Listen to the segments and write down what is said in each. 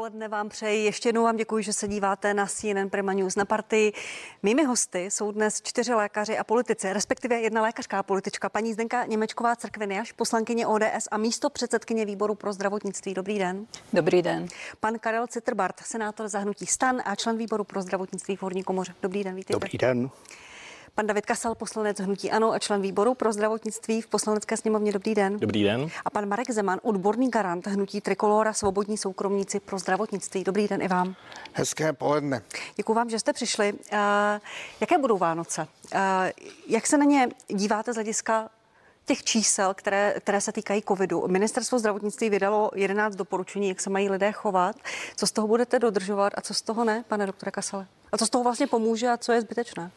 Poledne vám přeji. Ještě jednou vám děkuji, že se díváte na CNN Prima News na partii. Mými hosty jsou dnes čtyři lékaři a politici, respektive jedna lékařská a politička, paní Zdenka Němečková Cerkviniaš, poslankyně ODS a místo předsedkyně výboru pro zdravotnictví. Dobrý den. Dobrý den. Pan Karel Citrbart, senátor zahnutí stan a člen výboru pro zdravotnictví v Horní komoře. Dobrý den, vítejte. Dobrý den. Pan David Kasal, poslanec Hnutí Ano a člen výboru pro zdravotnictví v poslanecké sněmovně. Dobrý den. Dobrý den. A pan Marek Zeman, odborný garant Hnutí Trikolora, svobodní soukromníci pro zdravotnictví. Dobrý den i vám. Hezké poledne. Děkuji vám, že jste přišli. Uh, jaké budou Vánoce? Uh, jak se na ně díváte z hlediska těch čísel, které, které se týkají covidu. Ministerstvo zdravotnictví vydalo 11 doporučení, jak se mají lidé chovat. Co z toho budete dodržovat a co z toho ne, pane doktore Kasale? A co z toho vlastně pomůže a co je zbytečné?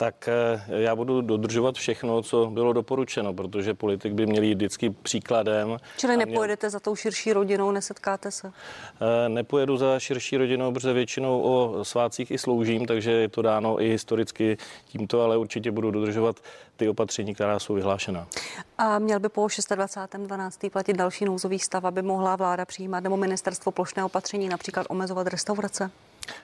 Tak eh, já budu dodržovat všechno, co bylo doporučeno, protože politik by měl jít vždycky příkladem. Čili nepojedete měl... za tou širší rodinou, nesetkáte se? Eh, nepojedu za širší rodinou, protože většinou o svácích i sloužím, takže je to dáno i historicky tímto, ale určitě budu dodržovat ty opatření, která jsou vyhlášena. A měl by po 26.12. platit další nouzový stav, aby mohla vláda přijímat nebo ministerstvo plošné opatření, například omezovat restaurace?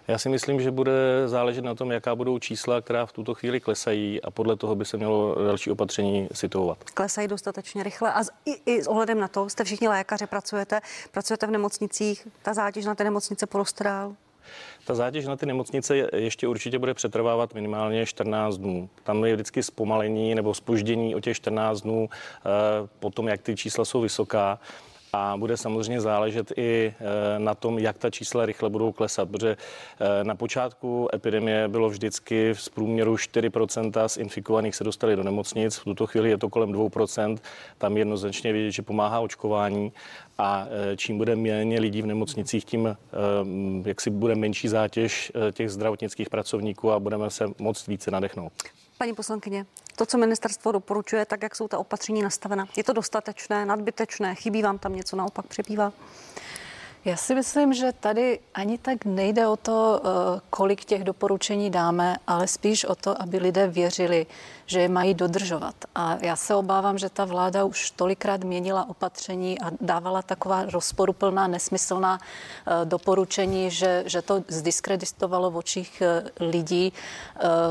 Já si myslím, že bude záležet na tom, jaká budou čísla, která v tuto chvíli klesají a podle toho by se mělo další opatření situovat. Klesají dostatečně rychle a i, i s ohledem na to, jste všichni lékaři, pracujete, pracujete v nemocnicích, ta zátěž na té nemocnice poroste dál? Ta zátěž na ty nemocnice ještě určitě bude přetrvávat minimálně 14 dnů. Tam je vždycky zpomalení nebo spoždění o těch 14 dnů eh, potom, jak ty čísla jsou vysoká a bude samozřejmě záležet i eh, na tom, jak ta čísla rychle budou klesat, protože eh, na počátku epidemie bylo vždycky v průměru 4% z infikovaných se dostali do nemocnic, v tuto chvíli je to kolem 2%, tam jednoznačně vidět, že pomáhá očkování a eh, čím bude méně lidí v nemocnicích, tím jak si bude menší zátěž těch zdravotnických pracovníků a budeme se moc více nadechnout. Paní poslankyně, to, co ministerstvo doporučuje, tak jak jsou ta opatření nastavena, je to dostatečné, nadbytečné, chybí vám tam něco, naopak přebývá? Já si myslím, že tady ani tak nejde o to, eh, kolik těch doporučení dáme, ale spíš o to, aby lidé věřili, že je mají dodržovat. A já se obávám, že ta vláda už tolikrát měnila opatření a dávala taková rozporuplná, nesmyslná eh, doporučení, že, že to zdiskreditovalo v očích eh, lidí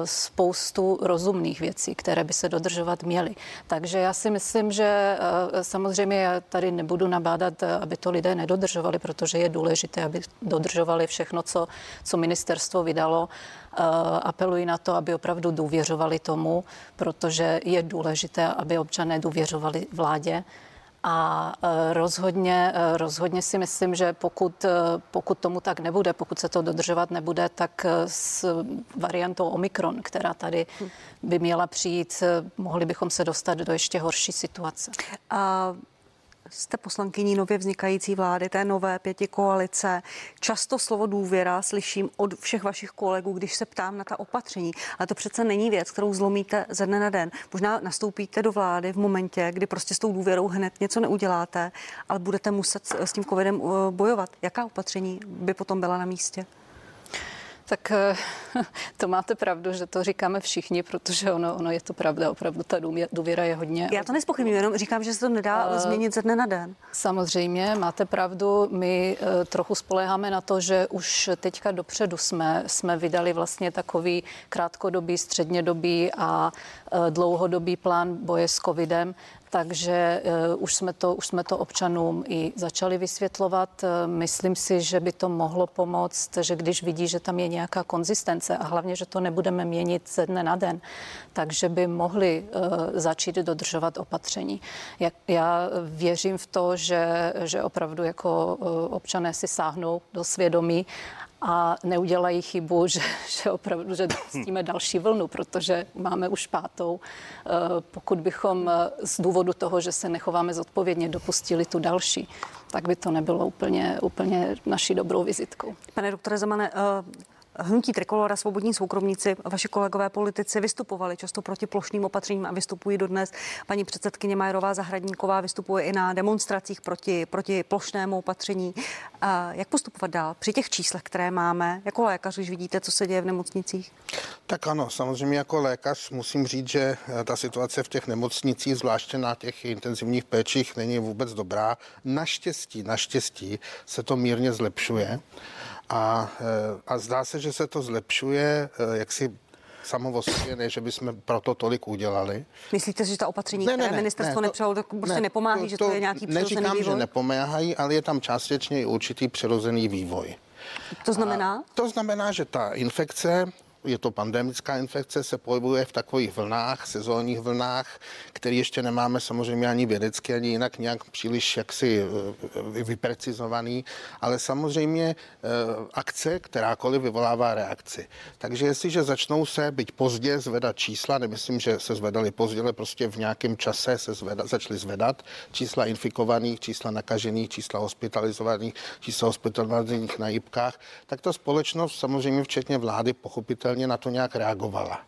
spoustu rozumných věcí, které by se dodržovat měly. Takže já si myslím, že samozřejmě já tady nebudu nabádat, aby to lidé nedodržovali, protože protože je důležité, aby dodržovali všechno, co, co ministerstvo vydalo. Eh, apeluji na to, aby opravdu důvěřovali tomu, protože je důležité, aby občané důvěřovali vládě. A eh, rozhodně, eh, rozhodně si myslím, že pokud, pokud tomu tak nebude, pokud se to dodržovat nebude, tak s variantou Omikron, která tady by měla přijít, mohli bychom se dostat do ještě horší situace. A jste poslankyní nově vznikající vlády, té nové pěti koalice. Často slovo důvěra slyším od všech vašich kolegů, když se ptám na ta opatření. Ale to přece není věc, kterou zlomíte ze dne na den. Možná nastoupíte do vlády v momentě, kdy prostě s tou důvěrou hned něco neuděláte, ale budete muset s tím covidem eh, bojovat. Jaká opatření by potom byla na místě? Tak eh, to máte pravdu, že to říkáme všichni, protože ono, ono je to pravda, opravdu ta důvěra je hodně. Já to nespochybnuju, jenom říkám, že se to nedá uh, změnit ze dne na den. Samozřejmě, máte pravdu, my uh, trochu spoleháme na to, že už teďka dopředu jsme, jsme vydali vlastně takový krátkodobý, střednědobý a dlouhodobý plán boje s covidem, takže uh, už, jsme to, už jsme to občanům i začali vysvětlovat. Uh, myslím si, že by to mohlo pomoct, že když vidí, že tam je nějaká konzistence a hlavně, že to nebudeme měnit ze dne na den, takže by mohli začít dodržovat opatření. Já věřím v to, že, že opravdu jako občané si sáhnou do svědomí a neudělají chybu, že, že opravdu, že dopustíme další vlnu, protože máme už pátou. Eh, pokud bychom eh, z důvodu toho, že se nechováme zodpovědně, dopustili tu další, tak by to nebylo úplně, úplně naší dobrou vizitkou. Pane doktore Zemane, Hnutí Trikolora, svobodní soukromníci, vaši kolegové politici vystupovali často proti plošným opatřením a vystupují dodnes. Paní předsedkyně Majerová Zahradníková vystupuje i na demonstracích proti, proti plošnému opatření. Jak postupovat dál při těch číslech, které máme? Jako lékař, když vidíte, co se děje v nemocnicích? Tak ano, samozřejmě jako lékař musím říct, že eh, ta situace v těch nemocnicích, zvláště na těch intenzivních péčích, není vůbec dobrá. Naštěstí, naštěstí se to mírně zlepšuje. A, eh, a zdá se, že se to zlepšuje eh, jaksi samo o sobě, ne, že bychom proto tolik udělali. Myslíte, že ta opatření, ne, které ne, ne, ministerstvo ne, nepřijalo, to prostě ne, nepomáhají, to, že to je nějaký přirozený neříkám, vývoj? že nepomáhají, ale je tam částečně i určitý přirozený vývoj. To znamená? A to znamená, že ta infekce je to pandemická infekce, se pohybuje v takových vlnách, sezónních vlnách, které ještě nemáme samozřejmě ani vědecky, ani jinak nějak příliš jaksi eh, vyprecizovaný, ale samozřejmě eh, akce, kterákoliv vyvolává reakci. Takže jestliže začnou se, byť pozdě, zvedat čísla, nemyslím, že se zvedaly pozdě, ale prostě v nějakém čase se zveda, začaly zvedat čísla infikovaných, čísla nakažených, čísla hospitalizovaných, čísla hospitalizovaných na jibkách, tak ta společnost samozřejmě včetně vlády pochopitelně pochopitelně na to nějak reagovala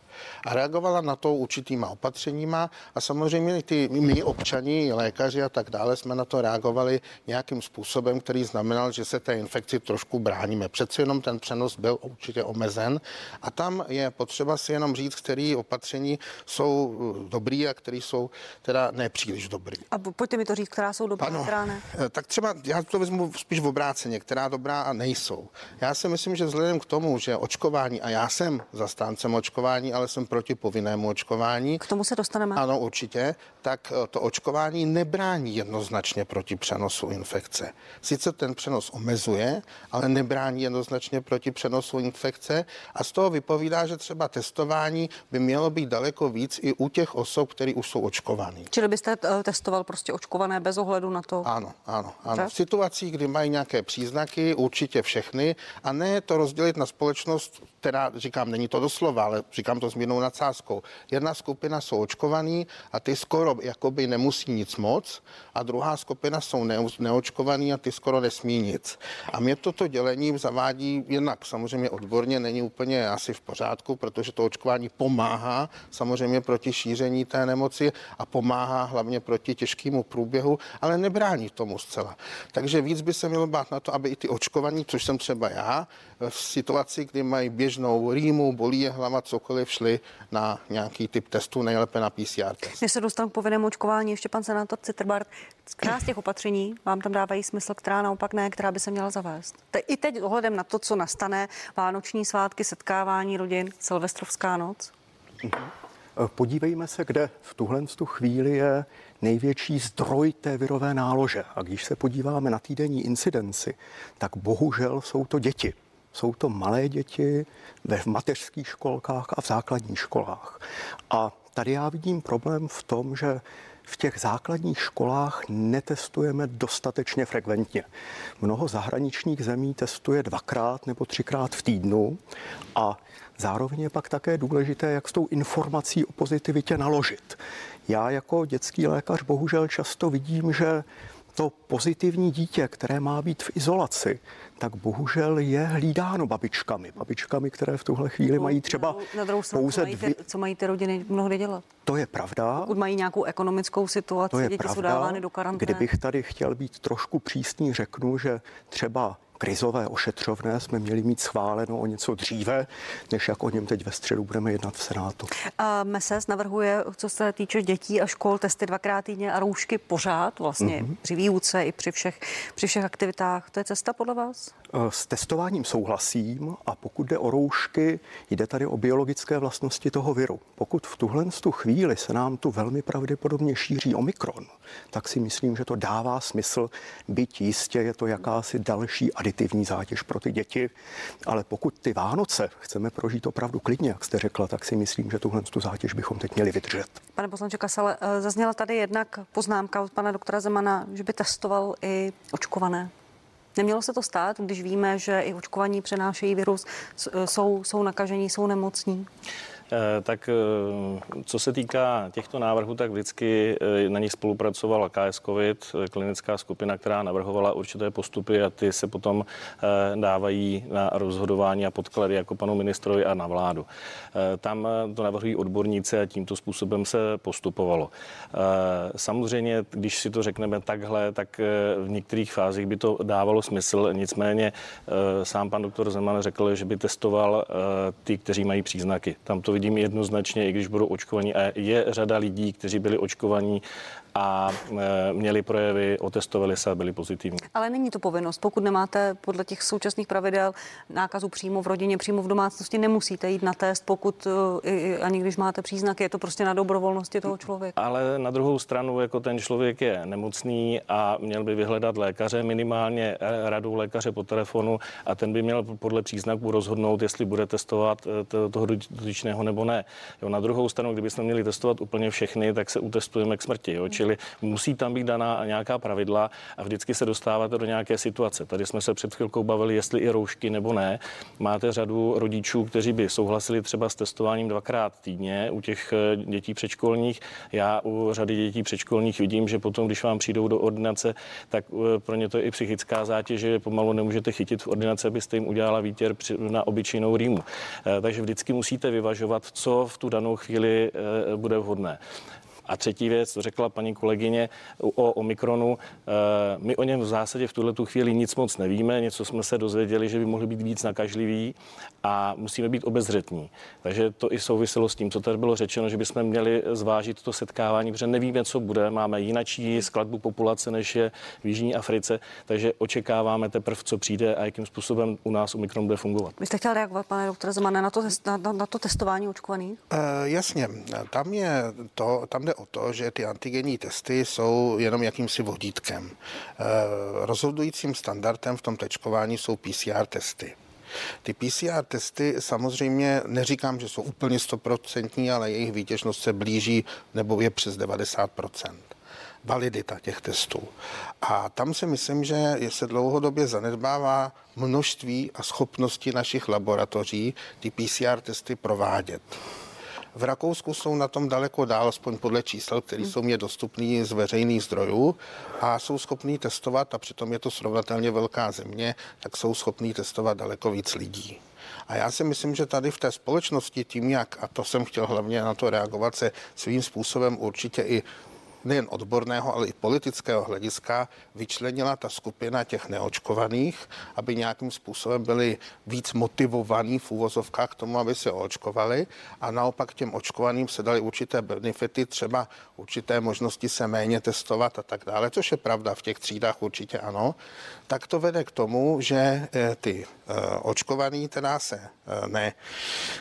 a reagovala na to určitýma opatřeníma a samozřejmě ty my občani, lékaři a tak dále jsme na to reagovali nějakým způsobem, který znamenal, že se té infekci trošku bráníme. Přeci jenom ten přenos byl určitě omezen a tam je potřeba si jenom říct, který opatření jsou uh, dobrý a který jsou teda nepříliš dobrý. A pojďte mi to říct, která jsou dobrá, ano, která ne. Eh, tak třeba já to vezmu spíš v obráceně, která dobrá a nejsou. Já si myslím, že vzhledem k tomu, že očkování, a já jsem zastáncem očkování, ale jsem proti povinnému očkování. K tomu se dostaneme. Ano, určitě. Tak eh, to očkování nebrání jednoznačně proti přenosu infekce. Sice ten přenos omezuje, ale nebrání jednoznačně proti přenosu infekce a z toho vypovídá, že třeba testování by mělo být daleko víc i u těch osob, které už jsou očkovaní. Čili byste eh, testoval prostě očkované bez ohledu na to? Ano, ano, ano. V situacích, kdy mají nějaké příznaky, určitě všechny a ne to rozdělit na společnost, která, říkám, není to doslova, ale říkám to s mírnou nadsázkou. Jedna skupina jsou očkovaní a ty skoro jakoby nemusí nic moc a druhá skupina jsou ne, neočkovaní a ty skoro nesmí nic. A mě toto dělení zavádí jednak samozřejmě odborně není úplně asi v pořádku, protože to očkování pomáhá samozřejmě proti šíření té nemoci a pomáhá hlavně proti těžkému průběhu, ale nebrání tomu zcela. Takže víc by se mělo bát na to, aby i ty očkovaní, což jsem třeba já, v situaci, kdy mají běžnou rýmu, bolí je hlava, cokoliv, šli na nějaký typ testu, nejlépe na PCR test. Než se dostanu k povinnému očkování, ještě pan senátor Citrbart, která z těch opatření vám tam dávají smysl, která naopak ne, která by se měla zavést? Te, I teď ohledem na to, co nastane, vánoční svátky, setkávání rodin, Silvestrovská noc? Mhm. Podívejme se, kde v tuhle tu chvíli je největší zdroj té virové nálože. A když se podíváme na týdenní incidenci, tak bohužel jsou to děti. Jsou to malé děti ve mateřských školkách a v základních školách. A tady já vidím problém v tom, že v těch základních školách netestujeme dostatečně frekventně. Mnoho zahraničních zemí testuje dvakrát nebo třikrát v týdnu a zároveň je pak také důležité, jak s tou informací o pozitivitě naložit. Já jako dětský lékař bohužel často vidím, že to pozitivní dítě, které má být v izolaci, tak bohužel je hlídáno babičkami. Babičkami, které v tuhle chvíli mají třeba na druhou stranu, pouze co mají, ty, co mají ty rodiny mnohdy dělat? To je pravda. Pokud mají nějakou ekonomickou situaci, to je děti pravda. jsou dávány do karantény. Kdybych tady chtěl být trošku přísný, řeknu, že třeba krizové ošetřovné jsme měli mít schváleno o něco dříve, než jak o něm teď ve středu budeme jednat v Senátu. A MESES navrhuje, co se týče dětí a škol, testy dvakrát týdně a roušky pořád, vlastně mm-hmm. při výuce i při všech, při všech aktivitách. To je cesta podle vás? Eh, s testováním souhlasím a pokud jde o roušky, jde tady o biologické vlastnosti toho viru. Pokud v tuhle tu chvíli se nám tu velmi pravděpodobně šíří omikron, tak si myslím, že to dává smysl, byť jistě je to jakási další aditivní zátěž pro ty děti, ale pokud ty Vánoce chceme prožít opravdu klidně, jak jste řekla, tak si myslím, že tuhle tu zátěž bychom teď měli vydržet. Pane poslanče Kasale, eh, zazněla tady jednak poznámka od pana doktora Zemana, že by testoval i očkované. Nemělo se to stát, když víme, že i očkovaní přenášejí virus, jsou, jsou nakažení, jsou nemocní? Eh, tak eh, co se týká těchto návrhů, tak vždycky eh, na nich spolupracovala KS COVID, klinická skupina, která navrhovala určité postupy a ty se potom dávají na rozhodování a podklady jako panu ministrovi a na vládu. Tam to navrhují odborníci a tímto způsobem se postupovalo. Samozřejmě, když si to řekneme takhle, tak v některých fázích by to dávalo smysl, nicméně sám pan doktor Zeman řekl, že by testoval ty, kteří mají příznaky. Tam to vidím jednoznačně, i když budou očkovaní. A je řada lidí, kteří byli očkovaní a e, měli projevy, otestovali se a byli pozitivní. Ale není to povinnost. Pokud nemáte podle těch současných pravidel nákazu přímo v rodině, přímo v domácnosti, nemusíte jít na test, pokud e, ani když máte příznaky, je to prostě na dobrovolnosti toho člověka. Ale na druhou stranu, jako ten člověk je nemocný a měl by vyhledat lékaře, minimálně radu lékaře po telefonu a ten by měl podle příznaků rozhodnout, jestli bude testovat e, toho dotyčného nebo ne. Jo, na druhou stranu, kdybychom měli testovat úplně všechny, tak se utestujeme k smrti. Jo? Čili Čili musí tam být daná nějaká pravidla a vždycky se dostáváte do nějaké situace. Tady jsme se před chvilkou bavili, jestli i roušky nebo ne. Máte řadu rodičů, kteří by souhlasili třeba s testováním dvakrát týdně u těch eh, dětí předškolních. Já u řady dětí předškolních vidím, že potom, když vám přijdou do ordinace, tak eh, pro ně to je i psychická zátěž, že pomalu nemůžete chytit v ordinaci, abyste jim udělala výtěr na obyčejnou rýmu. Eh, takže vždycky musíte vyvažovat, co v tu danou chvíli bude vhodné. A třetí věc, to řekla paní kolegyně o Omikronu. Eh, my o něm v zásadě v tuhle tu chvíli nic moc nevíme, něco jsme se dozvěděli, že by mohli být víc nakažlivý a musíme být obezřetní. Takže to i souviselo s tím, co tady bylo řečeno, že bychom měli zvážit to setkávání, protože nevíme, co bude. Máme jinačí skladbu populace, než je v Jižní Africe, takže očekáváme teprve, co přijde a jakým způsobem u nás Omikron bude fungovat. Vy jste chtěl reagovat, pane doktore Zemane, na to, na, na, na to testování očkovaných? Uh, jasně, tam je to, tam jde o to, že ty antigenní testy jsou jenom jakýmsi vodítkem. Uh, rozhodujícím standardem v tom tečkování jsou PCR testy. Ty PCR testy samozřejmě neříkám, že jsou úplně stoprocentní, ale jejich výtěžnost se blíží nebo je přes 90% validita těch testů. A tam si myslím, že se dlouhodobě zanedbává množství a schopnosti našich laboratoří ty PCR testy provádět. V Rakousku jsou na tom daleko dál, aspoň podle čísel, které jsou mě dostupné z veřejných zdrojů a jsou schopní testovat, a přitom je to srovnatelně velká země, tak jsou schopní testovat daleko víc lidí. A já si myslím, že tady v té společnosti tím, jak, a to jsem chtěl hlavně na to reagovat, se svým způsobem určitě i nejen odborného, ale i politického hlediska vyčlenila ta skupina těch neočkovaných, aby nějakým způsobem byli víc motivovaní v úvozovkách k tomu, aby se očkovali. A naopak těm očkovaným se dali určité benefity, třeba určité možnosti se méně testovat a tak dále, což je pravda, v těch třídách určitě ano, tak to vede k tomu, že eh, ty eh, očkovaní teda se eh, ne,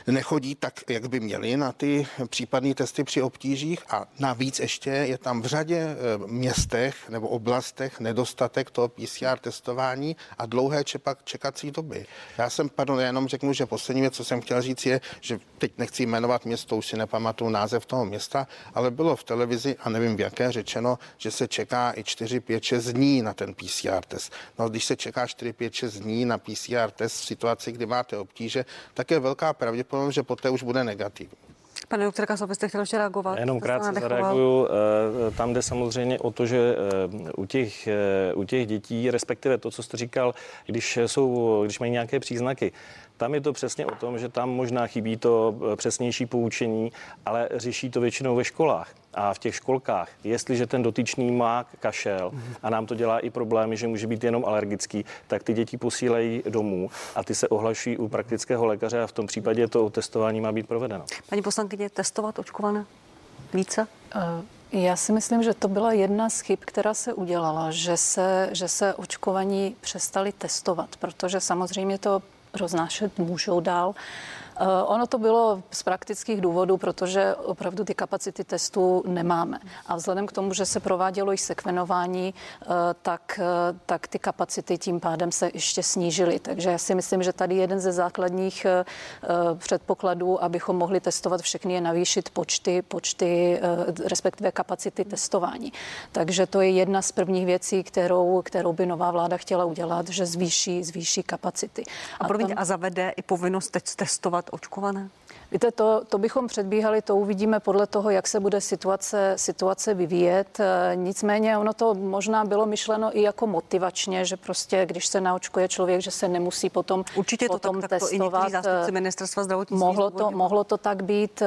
nechodí tak, jak by měli na ty případné testy při obtížích a navíc ještě je tam v řadě eh, městech nebo oblastech nedostatek toho PCR testování a dlouhé čepak, čekací doby. Já jsem, pardon, jenom řeknu, že poslední věc, co jsem chtěl říct, je, že teď nechci jmenovat město, už si nepamatuju název toho města, ale bylo v televizi a nevím v jaké řečeno, že se čeká i 4, 5, 6 dní na ten PCR test. No, když se čeká 4, 5, 6 dní na PCR test v situaci, kdy máte obtíže, tak je velká pravděpodobnost, že poté už bude negativní. Pane doktor Kasov, jste chtěl ještě reagovat? Jenom krátce zareaguju. Eh, tam jde samozřejmě o to, že eh, u těch, eh, u těch dětí, respektive to, co jste říkal, když, jsou, když mají nějaké příznaky, tam je to přesně o tom, že tam možná chybí to přesnější poučení, ale řeší to většinou ve školách a v těch školkách, jestliže ten dotyčný má kašel a nám to dělá i problémy, že může být jenom alergický, tak ty děti posílají domů a ty se ohlašují u praktického lékaře a v tom případě to testování má být provedeno. Paní poslankyně, testovat očkované více? Uh. Já si myslím, že to byla jedna z chyb, která se udělala, že se, že se očkovaní přestali testovat, protože samozřejmě to roznášet můžou dál. Eh, ono to bylo z praktických důvodů, protože opravdu ty kapacity testů nemáme. A vzhledem k tomu, že se provádělo i sekvenování, eh, tak, eh, tak ty kapacity tím pádem se ještě snížily. Takže já si myslím, že tady jeden ze základních předpokladů, abychom mohli testovat všechny, je navýšit počty, počty respektive kapacity testování. Takže to je jedna z prvních věcí, kterou, kterou by nová vláda chtěla udělat, že zvýší, zvýší kapacity. A, a, tam... a zavede i povinnost teď testovat očkované? Víte, to, to bychom předbíhali, to uvidíme podle toho, jak se bude situace, situace vyvíjet. E, nicméně ono to možná bylo myšleno i jako motivačně, že prostě, když se naočkuje člověk, že se nemusí potom Určitě potom to tak, tak to i ministerstva zdravotnictví. Mohlo to, mohlo to tak být, e,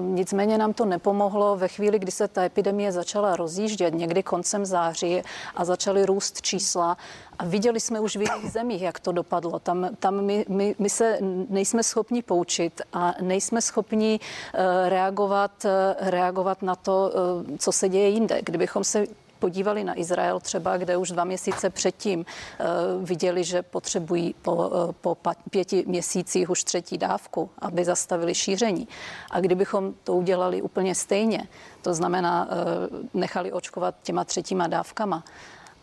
nicméně nám to nepomohlo ve chvíli, kdy se ta epidemie začala rozjíždět, někdy koncem září a začaly růst čísla a viděli jsme už v jiných zemích, jak to dopadlo. Tam, tam my, my, my se nejsme schopni poučit a nejsme schopni eh, reagovat, eh, reagovat na to, eh, co se děje jinde. Kdybychom se podívali na Izrael třeba, kde už dva měsíce předtím uh, viděli, že potřebují po, uh, po pěti měsících už třetí dávku, aby zastavili šíření. A kdybychom to udělali úplně stejně, to znamená uh, nechali očkovat těma třetíma dávkama,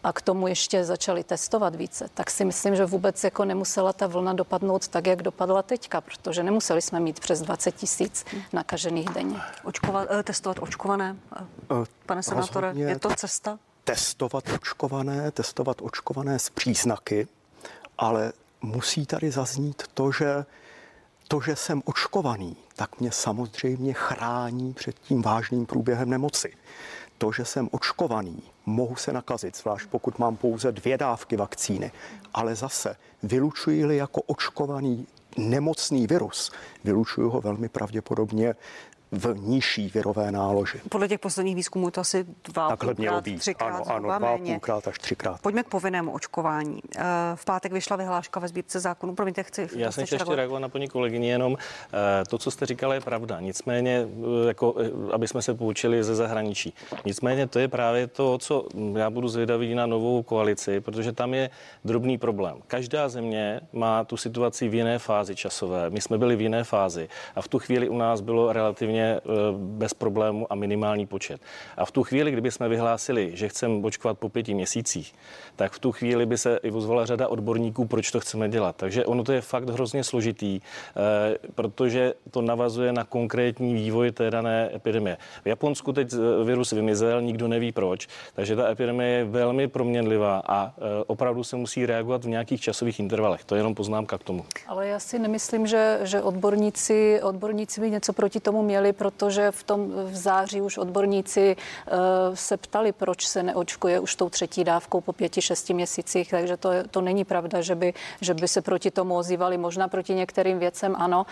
a k tomu ještě začali testovat více, tak si myslím, že vůbec jako nemusela ta vlna dopadnout tak, jak dopadla teďka, protože nemuseli jsme mít přes 20 tisíc nakažených denně. Očkovat, eh, testovat očkované, eh, pane senátore, je to cesta? Testovat očkované, testovat očkované s příznaky, ale musí tady zaznít to, že to, že jsem očkovaný, tak mě samozřejmě chrání před tím vážným průběhem nemoci. To, že jsem očkovaný, mohu se nakazit, zvlášť pokud mám pouze dvě dávky vakcíny, ale zase vylučuji-li jako očkovaný nemocný virus, vylučuju ho velmi pravděpodobně v nižší virové náloži. Podle těch posledních výzkumů to asi dva, Takhle půlkrát, být. třikrát, ano, ano, dva méně. půlkrát až třikrát. Pojďme k povinnému očkování. Eh, v pátek vyšla vyhláška ve sbírce zákonu. Promiňte, chci. Já jsem ještě reagovat na paní kolegyni, jenom eh, to, co jste říkala, je pravda. Nicméně, eh, jako, aby jsme se poučili ze zahraničí. Nicméně to je právě to, co já budu zvědavý na novou koalici, protože tam je drobný problém. Každá země má tu situaci v jiné fázi časové. My jsme byli v jiné fázi a v tu chvíli u nás bylo relativně úplně eh, bez problému a minimální počet. A v tu chvíli, kdyby jsme vyhlásili, že chceme očkovat po pěti měsících, tak v tu chvíli by se i ozvala řada odborníků, proč to chceme dělat. Takže ono to je fakt hrozně složitý, eh, protože to navazuje na konkrétní vývoj té dané epidemie. V Japonsku teď eh, virus vymizel, nikdo neví proč, takže ta epidemie je velmi proměnlivá a opravdu se musí reagovat v nějakých časových intervalech. To je jenom poznámka k tomu. Ale já si nemyslím, že, že odborníci, odborníci by něco proti tomu měli nevěděli, protože v tom v září už odborníci uh, se ptali, proč se neočkuje už tou třetí dávkou po pěti, šesti měsících, takže to, to není pravda, že by, že by se proti tomu ozývali. Možná proti některým věcem ano,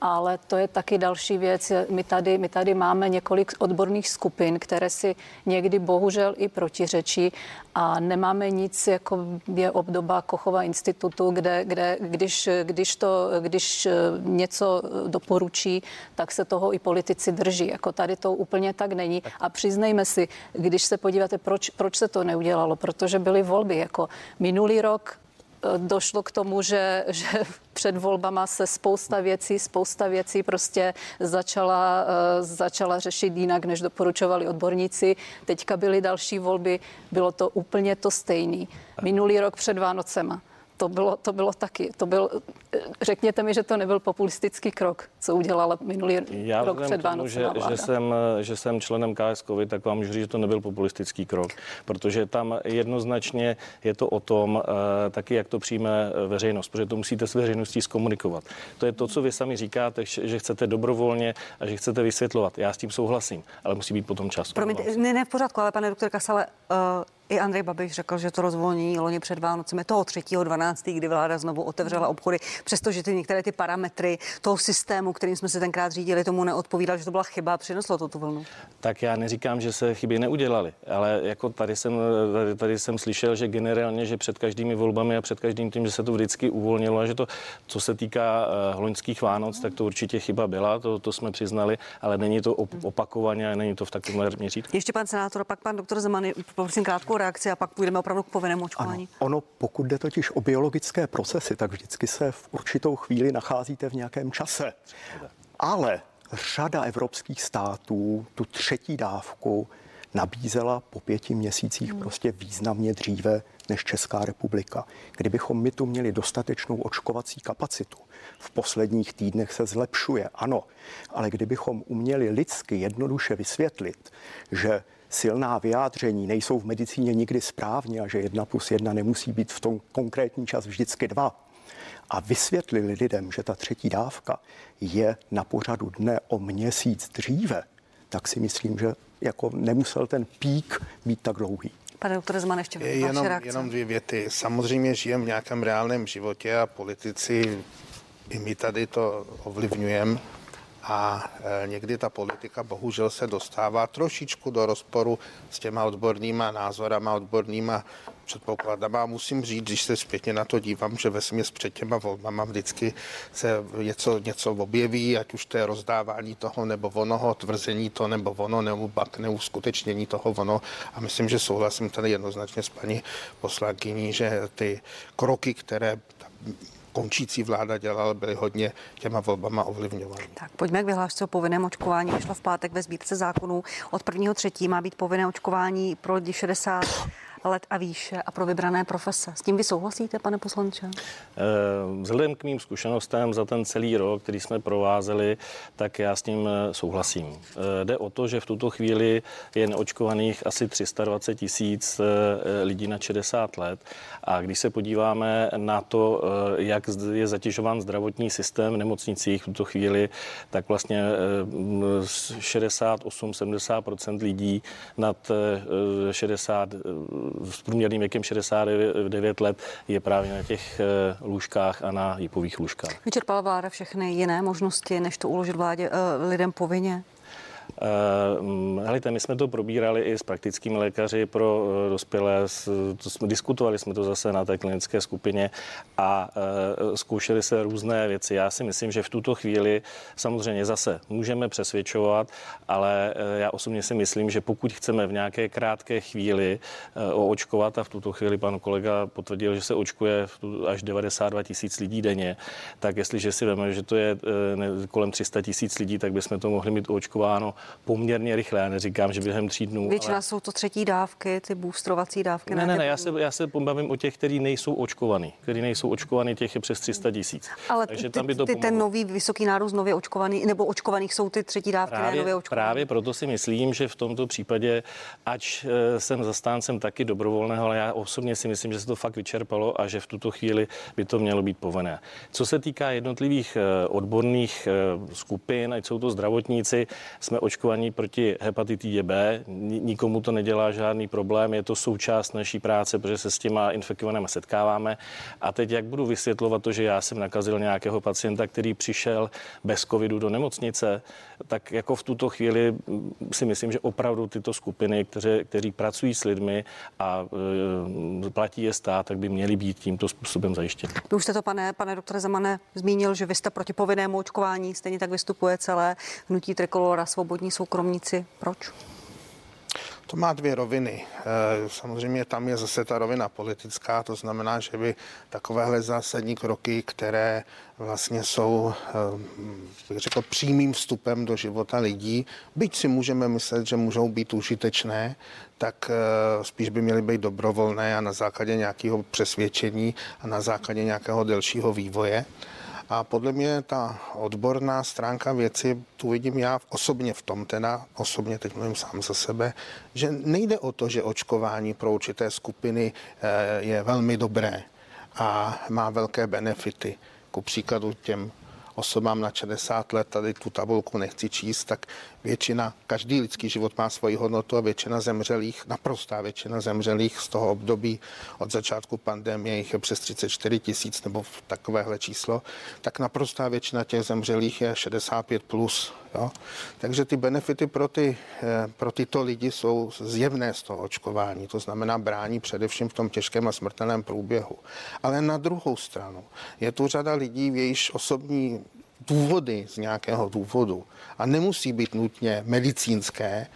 ale to je taky další věc. My tady, my tady máme několik odborných skupin, které si někdy bohužel i protiřečí a nemáme nic, jako je obdoba Kochova institutu, kde, kde když, když, to, když něco doporučí, tak se toho i politici drží. Jako tady to úplně tak není. A přiznejme si, když se podíváte, proč, proč se to neudělalo, protože byly volby. Jako minulý rok eh, došlo k tomu, že, že před volbama se spousta věcí, spousta věcí prostě začala, uh, začala řešit jinak, než doporučovali odborníci. Teďka byly další volby, bylo to úplně to stejný. Minulý rok před Vánocema to bylo, to bylo taky. To byl, řekněte mi, že to nebyl populistický krok, co udělala minulý Já rok před tomu, že, že, jsem, že jsem členem KS COVID, tak vám můžu říct, že to nebyl populistický krok, protože tam jednoznačně je to o tom, eh, taky jak to přijme veřejnost, protože to musíte s veřejností zkomunikovat. To je to, co vy sami říkáte, že chcete dobrovolně a že chcete vysvětlovat. Já s tím souhlasím, ale musí být potom čas. Promiňte, ne, ne v pořádku, ale pane doktor Kasale, uh, i Andrej Babiš řekl, že to rozvolní loni před Vánocemi toho 3.12., kdy vláda znovu otevřela obchody, přestože ty některé ty parametry toho systému, kterým jsme se tenkrát řídili, tomu neodpovídal, že to byla chyba, přineslo to tu vlnu. Tak já neříkám, že se chyby neudělaly, ale jako tady jsem, tady, tady jsem slyšel, že generálně, že před každými volbami a před každým tím, že se to vždycky uvolnilo a že to, co se týká uh, loňských Vánoc, tak to určitě chyba byla, to, to jsme přiznali, ale není to opakovaně a není to v takovém měřítku. Ještě pan senátor, pak pan doktor Zeman, poprosím krátkou reakci a pak půjdeme opravdu k povinnému očkování. Ano, ono, pokud jde totiž o biologické procesy, tak vždycky se v určitou chvíli nacházíte v nějakém čase. Ale řada evropských států tu třetí dávku nabízela po pěti měsících hmm. prostě významně dříve než Česká republika. Kdybychom my tu měli dostatečnou očkovací kapacitu, v posledních týdnech se zlepšuje, ano, ale kdybychom uměli lidsky jednoduše vysvětlit, že silná vyjádření nejsou v medicíně nikdy správně a že jedna plus jedna nemusí být v tom konkrétní čas vždycky dva, a vysvětlili lidem, že ta třetí dávka je na pořadu dne o měsíc dříve, tak si myslím, že jako nemusel ten pík být tak dlouhý. Pane doktore Zman, ještě jenom, jenom dvě věty. Samozřejmě žijeme v nějakém reálném životě a politici, i my tady to ovlivňujeme. A e, někdy ta politika bohužel se dostává trošičku do rozporu s těma odbornýma názorama, odbornýma předpokladama. A musím říct, když se zpětně na to dívám, že ve směs před těma volbama vždycky se něco, něco objeví, ať už to je rozdávání toho nebo onoho, tvrzení to nebo ono, nebo pak neuskutečnění toho ono. A myslím, že souhlasím tady jednoznačně s paní poslankyní, že ty kroky, které končící vláda dělala, byly hodně těma volbama ovlivňovány. Tak pojďme k vyhlášce o povinném očkování. Vyšlo v pátek ve sbírce zákonů. Od 1. třetí má být povinné očkování pro lidi 60 let a výše a pro vybrané profese. S tím vy souhlasíte, pane poslanče? Eh, vzhledem k mým zkušenostem za ten celý rok, který jsme provázeli, tak já s tím eh, souhlasím. Eh, jde o to, že v tuto chvíli je neočkovaných asi 320 tisíc lidí na 60 let a když se podíváme na to, jak je zatěžován zdravotní systém v nemocnicích v tuto chvíli, tak vlastně 68-70% lidí nad 60 s průměrným věkem 69 let je právě na těch eh, lůžkách a na jípových lůžkách. Vyčerpala vláda všechny jiné možnosti, než to uložit vládě eh, lidem povinně? Uh, helejte, my jsme to probírali i s praktickými lékaři pro uh, dospělé, to jsme, diskutovali jsme to zase na té klinické skupině a uh, zkoušeli se různé věci. Já si myslím, že v tuto chvíli samozřejmě zase můžeme přesvědčovat, ale já osobně si myslím, že pokud chceme v nějaké krátké chvíli očkovat, a v tuto chvíli pan kolega potvrdil, že se očkuje až 92 tisíc lidí denně, tak jestliže si veme, že to je kolem 300 tisíc lidí, tak bychom to mohli mít očkováno poměrně rychle. Já neříkám, že během tří dnů. Většina ale... jsou to třetí dávky, ty boostrovací dávky. Ne, ne, ne, já se, já se pobavím o těch, kteří nejsou očkovaní. Kteří nejsou očkovaní, těch je přes 300 tisíc. Ale Takže ty, tam by to ty, ten nový vysoký nárůst nově očkovaný, nebo očkovaných jsou ty třetí dávky, právě, ne nově očkovaný. Právě proto si myslím, že v tomto případě, ač eh, jsem zastáncem taky dobrovolného, ale já osobně si myslím, že se to fakt vyčerpalo a že v tuto chvíli by to mělo být povinné. Co se týká jednotlivých eh, odborných eh, skupin, ať jsou to zdravotníci, jsme očkovaní proti hepatitidě B. Nikomu to nedělá žádný problém, je to součást naší práce, protože se s těma infekovanými setkáváme. A teď, jak budu vysvětlovat to, že já jsem nakazil nějakého pacienta, který přišel bez covidu do nemocnice, tak jako v tuto chvíli si myslím, že opravdu tyto skupiny, kteří, kteří pracují s lidmi a e, platí je stát, tak by měly být tímto způsobem zajištěny. Vy už jste to, pane, pane doktore Zamane, zmínil, že vy jste proti povinnému očkování, stejně tak vystupuje celé hnutí Trikolora, svobodní soukromníci. Proč? To má dvě roviny. Eh, samozřejmě tam je zase ta rovina politická, to znamená, že by takovéhle zásadní kroky, které vlastně jsou, eh, bych řekl, přímým vstupem do života lidí, byť si můžeme myslet, že můžou být užitečné, tak eh, spíš by měly být dobrovolné a na základě nějakého přesvědčení a na základě nějakého delšího vývoje. A podle mě ta odborná stránka věci, tu vidím já osobně v tom, teda osobně teď mluvím sám za sebe, že nejde o to, že očkování pro určité skupiny eh, je velmi dobré a má velké benefity. Ku příkladu těm osobám na 60 let, tady tu tabulku nechci číst, tak většina, každý lidský život má svoji hodnotu a většina zemřelých, naprostá většina zemřelých z toho období od začátku pandemie, jich je přes 34 tisíc nebo takovéhle číslo, tak naprostá většina těch zemřelých je 65 plus. Jo? Takže ty benefity pro, ty, eh, pro tyto lidi jsou zjevné z toho očkování, to znamená brání především v tom těžkém a smrtelném průběhu. Ale na druhou stranu je tu řada lidí, v jejíž osobní důvody z nějakého důvodu a nemusí být nutně medicínské,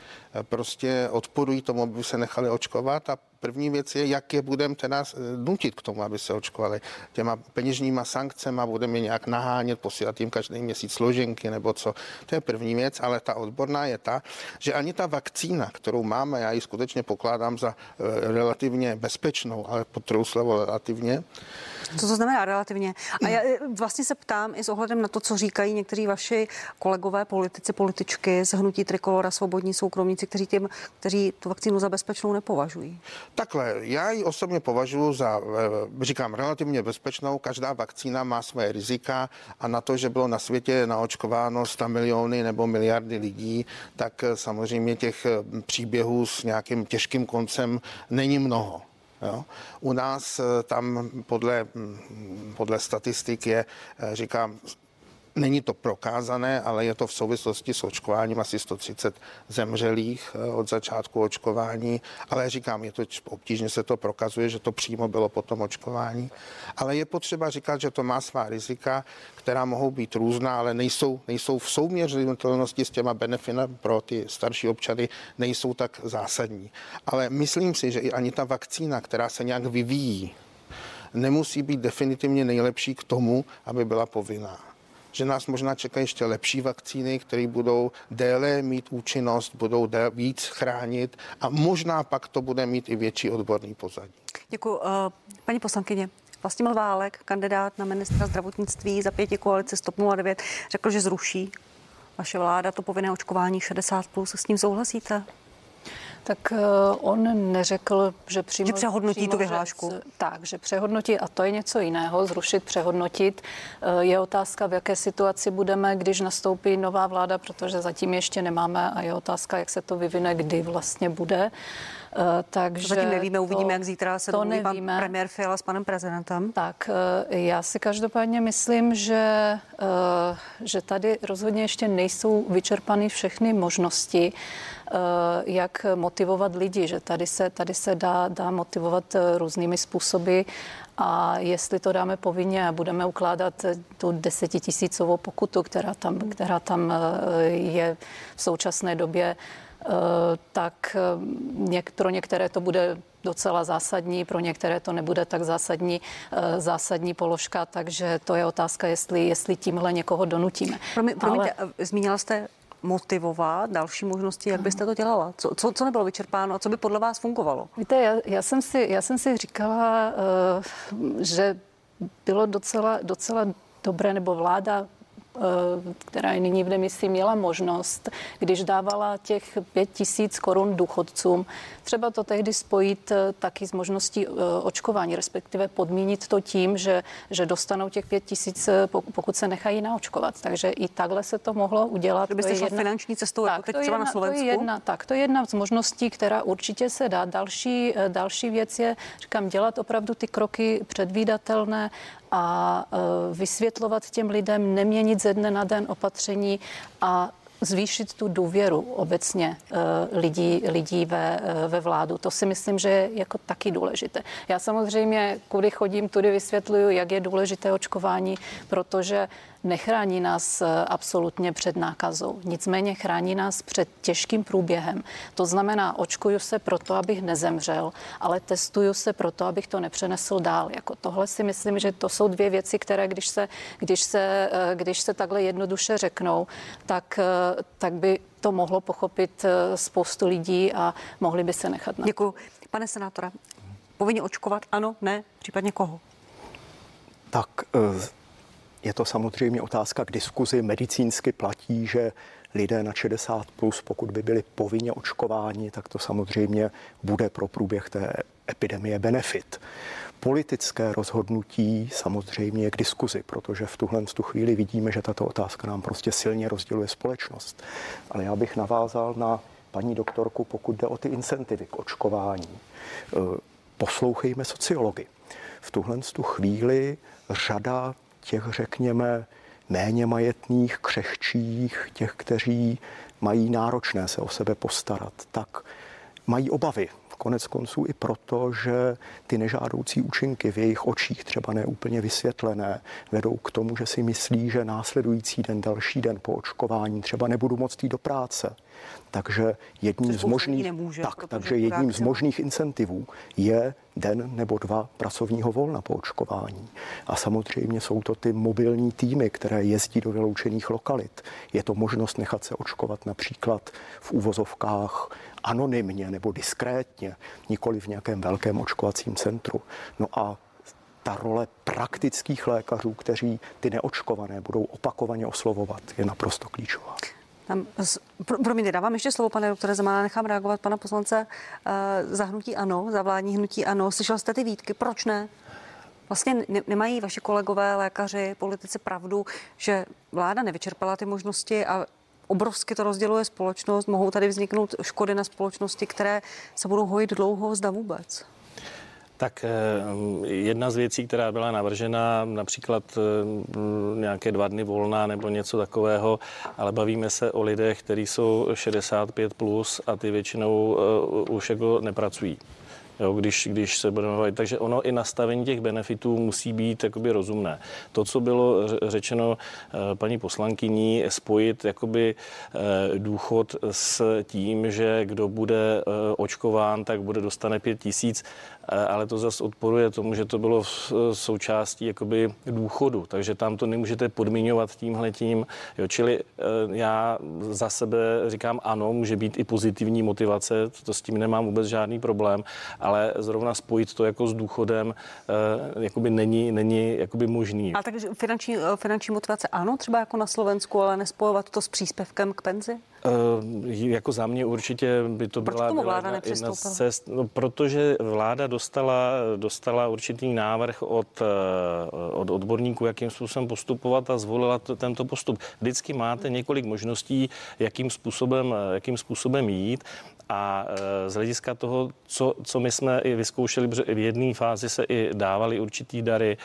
prostě odporují tomu, aby se nechali očkovat a První věc je, jak je budeme teda nutit k tomu, aby se očkovali. Těma peněžníma sankcemi budeme je nějak nahánět, posílat jim každý měsíc složenky nebo co. To je první věc, ale ta odborná je ta, že ani ta vakcína, kterou máme, já ji skutečně pokládám za eh, relativně bezpečnou, ale pod slovo relativně, co to znamená relativně? A já eh, vlastně se ptám i s ohledem na to, co říkají někteří vaši kolegové, politici, političky z hnutí Trikolora, svobodní soukromníci, kteří, tím, kteří tu vakcínu za bezpečnou nepovažují. Takhle, já ji osobně považuji za, eh, říkám, relativně bezpečnou. Každá vakcína má své rizika a na to, že bylo na světě naočkováno 100 miliony nebo miliardy lidí, tak eh, samozřejmě těch příběhů s nějakým těžkým koncem není mnoho. Jo. U nás tam podle, hm, podle statistik je, říkám, Není to prokázané, ale je to v souvislosti s očkováním asi 130 zemřelých eh, od začátku očkování. Ale říkám, je to obtížně se to prokazuje, že to přímo bylo po tom očkování. Ale je potřeba říkat, že to má svá rizika, která mohou být různá, ale nejsou, nejsou v souměřitelnosti s těma benefity pro ty starší občany, nejsou tak zásadní. Ale myslím si, že i ani ta vakcína, která se nějak vyvíjí, nemusí být definitivně nejlepší k tomu, aby byla povinná že nás možná čekají ještě lepší vakcíny, které budou déle mít účinnost, budou déle, víc chránit a možná pak to bude mít i větší odborný pozadí. Děkuji. Uh, paní poslankyně, Vlastimil Válek, kandidát na ministra zdravotnictví za pěti koalice STOP 09, řekl, že zruší vaše vláda to povinné očkování 60+. Plus. S ním souhlasíte? Tak eh, on neřekl, že přímo... Že přehodnotí přímo, tu vyhlášku. Že, tak, že přehodnotí, a to je něco jiného, zrušit, přehodnotit. Eh, je otázka, v jaké situaci budeme, když nastoupí nová vláda, protože zatím ještě nemáme a je otázka, jak se to vyvine, kdy vlastně bude. Eh, takže Zatím nevíme, uvidíme, to, jak zítra se to domluví nevíme. pan premiér Fiala s panem prezidentem. Tak, já si každopádně myslím, že, že tady rozhodně ještě nejsou vyčerpány všechny možnosti. Eh, jak motivovat lidi, že tady se, tady se dá, dá motivovat eh, různými způsoby a jestli to dáme povinně a budeme ukládat eh, tu desetitisícovou pokutu, která tam, která tam je v současné době, tak pro některé to bude docela zásadní, pro některé to nebude tak zásadní, zásadní položka, takže to je otázka, jestli, jestli tímhle někoho donutíme. Promiňte, Ale... zmínila jste motivovat další možnosti, jak byste to dělala? Co, co, co nebylo vyčerpáno a co by podle vás fungovalo? Víte, já, já, jsem, si, já jsem si říkala, že bylo docela, docela dobré, nebo vláda Eh, která je nyní v demisi, měla možnost, když dávala těch pět tisíc korun důchodcům, třeba to tehdy spojit eh, taky s možností eh, očkování, respektive podmínit to tím, že, že dostanou těch pět tisíc, pokud se nechají naočkovat. Takže i takhle se to mohlo udělat. Kdybyste šla jedna... finanční cestou, tak, jako teď třeba jedna, na Slovensku? To je jedna, tak, to je jedna z možností, která určitě se dá. Další, další věc je, říkám, dělat opravdu ty kroky předvídatelné a vysvětlovat těm lidem, neměnit ze dne na den opatření a zvýšit tu důvěru obecně eh, lidí, lidí ve, eh, ve vládu. To si myslím, že je jako taky důležité. Já samozřejmě, kudy chodím, tudy vysvětluju, jak je důležité očkování, protože nechrání nás eh, absolutně před nákazou. Nicméně chrání nás před těžkým průběhem. To znamená, očkuju se proto, abych nezemřel, ale testuju se proto, abych to nepřenesl dál. Jako tohle si myslím, že to jsou dvě věci, které když se, když se, eh, když se takhle jednoduše řeknou, tak, eh, tak by to mohlo pochopit spoustu lidí a mohli by se nechat na. Děkuji. Pane senátora, povinně očkovat ano, ne, případně koho? Tak je to samozřejmě otázka k diskuzi. Medicínsky platí, že lidé na 60 plus, pokud by byli povinně očkováni, tak to samozřejmě bude pro průběh té epidemie benefit. Politické rozhodnutí samozřejmě je k diskuzi, protože v tuhle tu chvíli vidíme, že tato otázka nám prostě silně rozděluje společnost. Ale já bych navázal na paní doktorku, pokud jde o ty incentivy k očkování. E, poslouchejme sociology. V tuhle tu chvíli řada těch, řekněme, méně majetných, křehčích, těch, kteří mají náročné se o sebe postarat, tak mají obavy. Konec konců i proto, že ty nežádoucí účinky v jejich očích, třeba neúplně vysvětlené, vedou k tomu, že si myslí, že následující den, další den po očkování třeba nebudu moct jít do práce takže jedním z možných, nemůže, tak, takže jedním z možných incentivů je den nebo dva pracovního volna po očkování. A samozřejmě jsou to ty mobilní týmy, které jezdí do vyloučených lokalit. Je to možnost nechat se očkovat například v úvozovkách anonymně nebo diskrétně, nikoli v nějakém velkém očkovacím centru. No a ta role praktických lékařů, kteří ty neočkované budou opakovaně oslovovat, je naprosto klíčová. Tam, pro, promiňte, dávám ještě slovo, pane doktore Zemana, nechám reagovat pana poslance uh, za hnutí ANO, za vládní hnutí ANO. Slyšel jste ty výtky, proč ne? Vlastně ne, nemají vaši kolegové, lékaři, politici pravdu, že vláda nevyčerpala ty možnosti a obrovsky to rozděluje společnost, mohou tady vzniknout škody na společnosti, které se budou hojit dlouho, zda vůbec. Tak eh, jedna z věcí, která byla navržena, například eh, nějaké dva dny volna nebo něco takového, ale bavíme se o lidech, kteří jsou 65 plus a ty většinou eh, už jako nepracují jo, když, když se budeme bavit. Takže ono i nastavení těch benefitů musí být jakoby rozumné. To, co bylo řečeno eh, paní poslankyní, spojit jakoby eh, důchod s tím, že kdo bude eh, očkován, tak bude dostane pět tisíc, ale to zase odporuje tomu, že to bylo v součástí jakoby důchodu, takže tam to nemůžete podmiňovat tímhletím. Jo, čili já za sebe říkám ano, může být i pozitivní motivace, to s tím nemám vůbec žádný problém, ale zrovna spojit to jako s důchodem eh, jakoby není, není jakoby možný. A takže finanční, eh, finanční motivace ano, třeba jako na Slovensku, ale nespojovat to s příspěvkem k penzi? Uh, jako za mě určitě by to Proč byla, tomu vláda byla jedna z cest, no, protože vláda dostala, dostala určitý návrh od, od odborníků, jakým způsobem postupovat a zvolila to, tento postup. Vždycky máte několik možností, jakým způsobem, jakým způsobem jít a z hlediska toho, co, co my jsme i vyzkoušeli, protože v jedné fázi se i dávali určitý dary,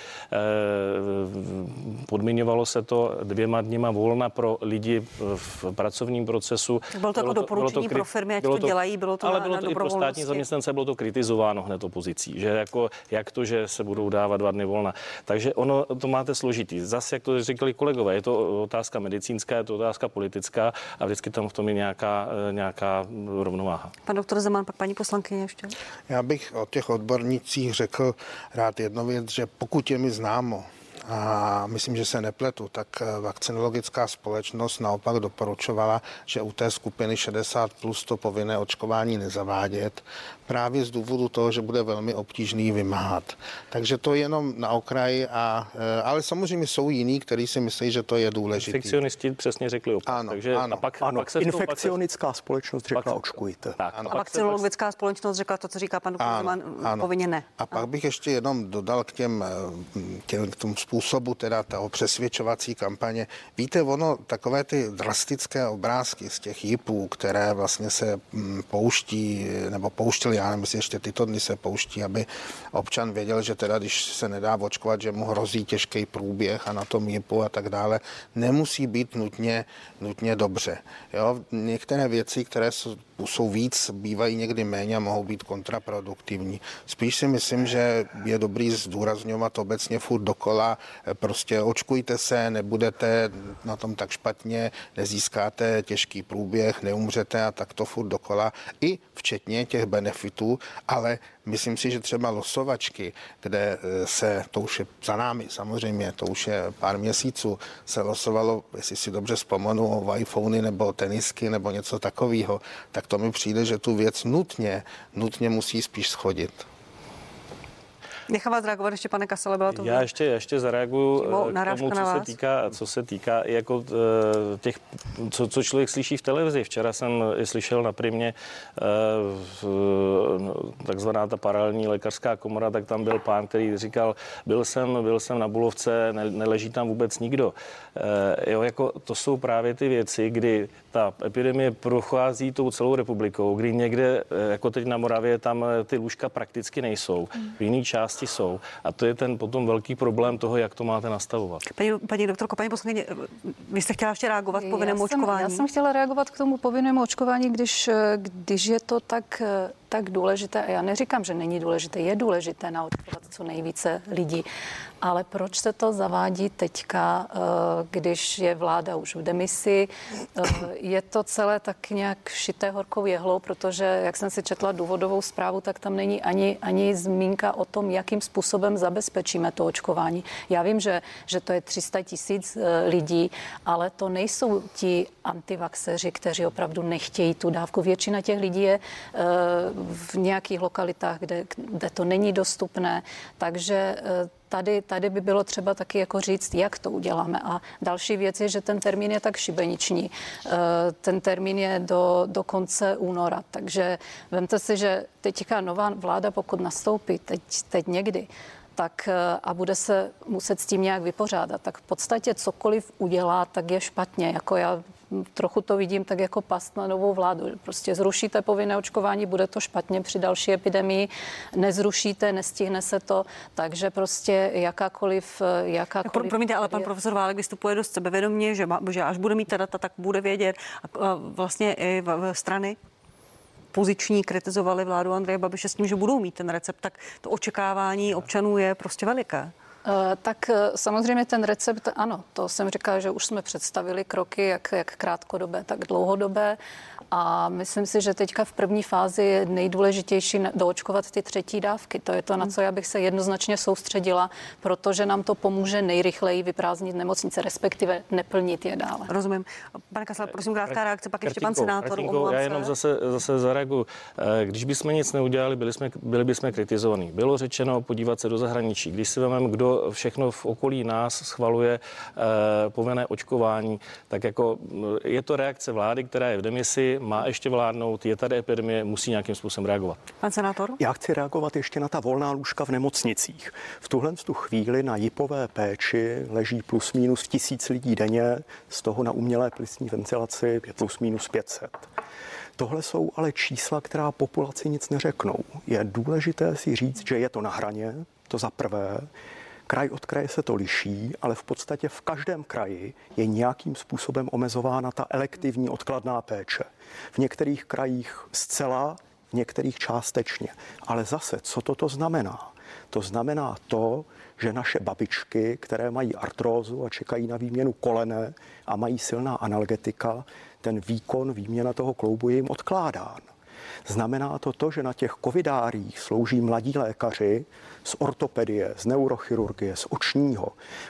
podmiňovalo se to dvěma dněma volna pro lidi v pracovním procesu. Bylo to jako doporučení to, pro firmy, ať to, to dělají, bylo to ale na, bylo na to i pro státní zaměstnance, bylo to kritizováno hned opozicí, že jako jak to, že se budou dávat dva dny volna. Takže ono to máte složitý. Zase, jak to říkali kolegové, je to otázka medicínská, je to otázka politická a vždycky tam v tom je nějaká, nějaká rovnováha. Pan doktor Zeman, pak paní poslankyně ještě. Já bych o těch odbornících řekl rád jednu věc, že pokud je mi známo, a myslím, že se nepletu, tak vakcinologická společnost naopak doporučovala, že u té skupiny 60 plus to povinné očkování nezavádět, právě z důvodu toho, že bude velmi obtížný vymáhat. Takže to jenom na okraji, a, e, ale samozřejmě jsou jiní, kteří si myslí, že to je důležité. Infekcionisti přesně řekli opak. Ano, takže ano, a pak, ano, pak se infekcionická pak se... společnost řekla pak, očkujte. Tak, ano. A vakcinologická společnost řekla to, co říká pan doktor povinně ne. A pak bych ještě jenom dodal k těm, e, těm k tomu způsobu teda toho přesvědčovací kampaně. Víte, ono takové ty drastické obrázky z těch jipů, které vlastně se pouští nebo pouštěli já nevím, ještě tyto dny se pouští, aby občan věděl, že teda, když se nedá očkovat, že mu hrozí těžký průběh a na tom jipu a tak dále, nemusí být nutně, nutně dobře. Jo? Některé věci, které jsou, jsou víc, bývají někdy méně a mohou být kontraproduktivní. Spíš si myslím, že je dobrý zdůrazňovat obecně furt dokola, prostě očkujte se, nebudete na tom tak špatně, nezískáte těžký průběh, neumřete a tak to furt dokola, i včetně těch benefitů ale myslím si, že třeba losovačky, kde eh, se, to už je za námi samozřejmě, to už je pár měsíců, se losovalo, jestli si dobře vzpomenu, o iPhony nebo tenisky nebo něco takového, tak to mi přijde, že tu věc nutně, nutně musí spíš schodit. Nechám vás reagovat ještě, pane Kasele, byla to Já ještě, ještě zareaguju k tomu, co se, týká, co se týká jako eh, těch, co, co člověk slyší v televizi. Včera jsem slyšel na primě eh, no, takzvaná ta paralelní lékařská komora, tak tam byl pán, který říkal, byl jsem, byl jsem na Bulovce, ne, neleží tam vůbec nikdo. Eh, jo, jako to jsou právě ty věci, kdy ta epidemie prochází tou celou republikou, kdy někde, jako teď na Moravě, tam ty lůžka prakticky nejsou. V jiné části části jsou. A to je ten potom velký problém toho, jak to máte nastavovat. Paní, paní doktorko, paní poslankyně, vy jste chtěla ještě reagovat k povinnému očkování? Já jsem chtěla reagovat k tomu povinnému očkování, když, když je to tak tak důležité, a já neříkám, že není důležité, je důležité naočkovat co nejvíce lidí, ale proč se to zavádí teďka, eh, když je vláda už v demisi? Eh, je to celé tak nějak šité horkou jehlou, protože jak jsem si četla důvodovou zprávu, tak tam není ani, ani zmínka o tom, jakým způsobem zabezpečíme to očkování. Já vím, že, že to je 300 tisíc eh, lidí, ale to nejsou ti antivaxeři, kteří opravdu nechtějí tu dávku. Většina těch lidí je v nějakých lokalitách, kde, kde to není dostupné. Takže tady, tady by bylo třeba taky jako říct, jak to uděláme. A další věc je, že ten termín je tak šibeniční. Ten termín je do, do konce února, takže vemte si, že teďka nová vláda, pokud nastoupí, teď, teď někdy, tak a bude se muset s tím nějak vypořádat, tak v podstatě cokoliv udělá, tak je špatně. Jako já trochu to vidím tak jako past na novou vládu. Prostě zrušíte povinné očkování, bude to špatně při další epidemii, nezrušíte, nestihne se to, takže prostě jakákoliv... jakákoliv Pro, promiňte, ale pan profesor Válek vystupuje dost sebevědomě, že, má, že až bude mít ta data, tak bude vědět a, a vlastně i v, v strany poziční kritizovali vládu Andreje Babiše s tím, že budou mít ten recept, tak to očekávání občanů je prostě veliké. Eh, tak eh, samozřejmě ten recept, ano, to jsem říkala, že už jsme představili kroky, jak, jak krátkodobé, tak dlouhodobé. A myslím si, že teďka v první fázi je nejdůležitější doočkovat ty třetí dávky. To je to, na co já bych se jednoznačně soustředila, protože nám to pomůže nejrychleji vyprázdnit nemocnice, respektive neplnit je dále. Rozumím. Pane Kasal, prosím, krátká reakce, pak ještě pan senátor. já jenom zase, zase zareaguju. Eh, když bychom nic neudělali, byli, jsme, byli bychom kritizovaní. Bylo řečeno podívat se do zahraničí. Když si vezmeme, kdo všechno v okolí nás schvaluje eh, povinné očkování, tak jako je to reakce vlády, která je v demisi, má ještě vládnout, je tady epidemie, musí nějakým způsobem reagovat. Pan senátor? Já chci reagovat ještě na ta volná lůžka v nemocnicích. V tuhle tu chvíli na jipové péči leží plus minus tisíc lidí denně, z toho na umělé plicní ventilaci je plus minus 500. Tohle jsou ale čísla, která populaci nic neřeknou. Je důležité si říct, že je to na hraně, to za prvé. Kraj od kraje se to liší, ale v podstatě v každém kraji je nějakým způsobem omezována ta elektivní odkladná péče. V některých krajích zcela, v některých částečně. Ale zase, co toto znamená? To znamená to, že naše babičky, které mají artrózu a čekají na výměnu kolene a mají silná analgetika, ten výkon, výměna toho kloubu je jim odkládán. Znamená to to, že na těch covidárích slouží mladí lékaři z ortopedie, z neurochirurgie, z očního.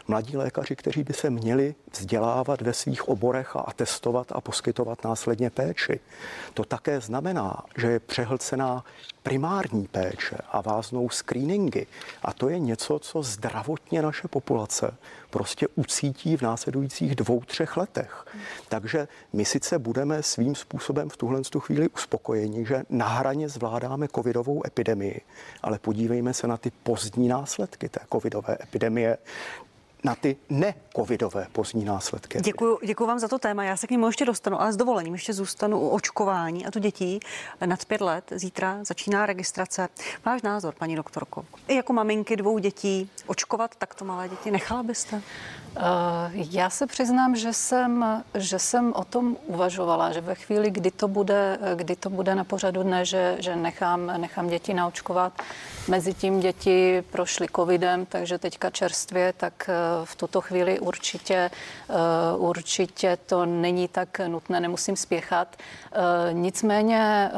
Mladí lékaři, kteří by se měli vzdělávat ve svých oborech a atestovat a poskytovat následně péči. To také znamená, že je přehlcená primární péče a váznou screeningy. A to je něco, co zdravotně naše populace prostě ucítí v následujících dvou, třech letech. Takže my sice budeme svým způsobem v tuhle chvíli uspokojeni, že na hraně zvládáme covidovou epidemii, ale podívejme se na ty pozdní následky té covidové epidemie, na ty ne-covidové pozdní následky. Děkuji, děkuji vám za to téma. Já se k němu ještě dostanu, ale s dovolením ještě zůstanu u očkování a tu dětí nad pět let. Zítra začíná registrace. Váš názor, paní doktorko? I jako maminky dvou dětí očkovat takto malé děti, nechala byste? Eh, já se přiznám, že jsem, že jsem o tom uvažovala, že ve chvíli, kdy to bude, kdy to bude na pořadu dne, že, že nechám, nechám děti naočkovat. Mezitím děti prošly covidem, takže teďka čerstvě, tak eh, v tuto chvíli určitě, eh, určitě to není tak nutné, nemusím spěchat. Nicméně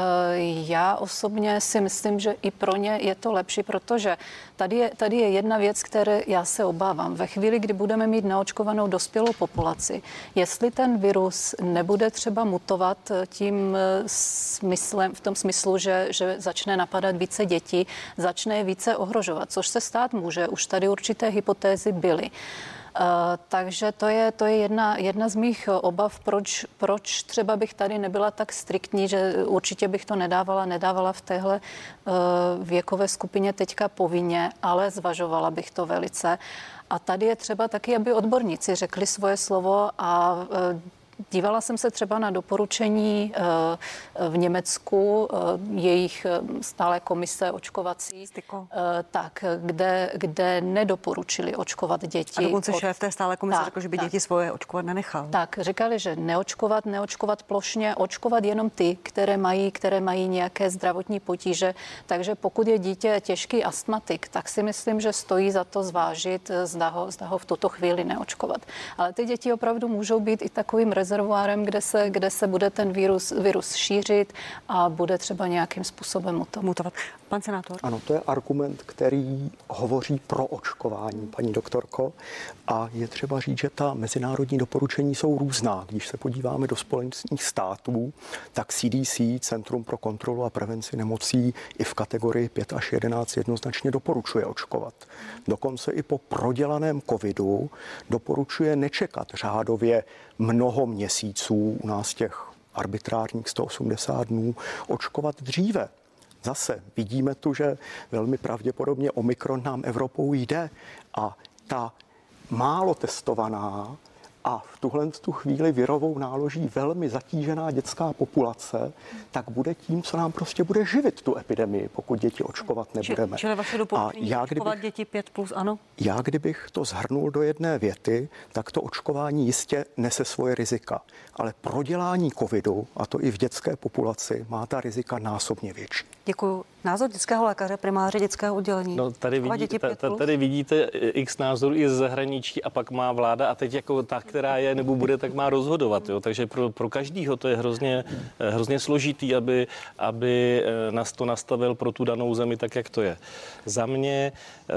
já osobně si myslím, že i pro ně je to lepší, protože tady je, tady je jedna věc, které já se obávám. Ve chvíli, kdy budeme mít naočkovanou dospělou populaci, jestli ten virus nebude třeba mutovat tím smyslem, v tom smyslu, že, že začne napadat více dětí, začne je více ohrožovat, což se stát může. Už tady určité hypotézy byly. Eh, takže to je, to je jedna, jedna z mých obav, proč, proč třeba bych tady nebyla tak striktní, že určitě bych to nedávala, nedávala v téhle eh, věkové skupině teďka povinně, ale zvažovala bych to velice. A tady je třeba taky, aby odborníci řekli svoje slovo a eh, Dívala jsem se třeba na doporučení eh, v Německu, eh, jejich eh, stále komise očkovací, Styko. tak, kde, kde nedoporučili očkovat děti. A dokonce od... šéf té stále komise tak, řekl, že by tak. děti svoje očkovat nenechal. Tak, říkali, že neočkovat, neočkovat plošně, očkovat jenom ty, které mají, které mají nějaké zdravotní potíže. Takže pokud je dítě těžký astmatik, tak si myslím, že stojí za to zvážit, zda ho, zda ho v tuto chvíli neočkovat. Ale ty děti opravdu můžou být i takovým rezervoárem, kde se, kde se bude ten virus, virus šířit a bude třeba nějakým způsobem mutovat. mutovat. Pan senátor? Ano, to je argument, který hovoří pro očkování, paní doktorko. A je třeba říct, že ta mezinárodní doporučení jsou různá. Když se podíváme do společných států, tak CDC, Centrum pro kontrolu a prevenci nemocí, i v kategorii 5 až 11 jednoznačně doporučuje očkovat. Dokonce i po prodělaném covidu doporučuje nečekat řádově mnoho měsíců u nás těch arbitrárních 180 dnů očkovat dříve. Zase vidíme tu, že velmi pravděpodobně Omikron nám Evropou jde a ta málo testovaná a v tuhle tu chvíli virovou náloží velmi zatížená dětská populace, tak bude tím, co nám prostě bude živit tu epidemii, pokud děti očkovat nebudeme. Čili vaše doporučení já, očkovat děti 5 plus, ano? Já, kdybych to zhrnul do jedné věty, tak to očkování jistě nese svoje rizika. Ale prodělání covidu, a to i v dětské populaci, má ta rizika násobně větší. Děkuji. Názor dětského lékaře, primáře dětského oddělení. No, tady, vidí, ta, tady vidíte x názorů i z zahraničí a pak má vláda a teď jako ta, která je nebo bude, tak má rozhodovat. Jo? Takže pro, pro každýho to je hrozně, hrozně složitý, aby, aby eh, nás to nastavil pro tu danou zemi tak, jak to je. Za mě e,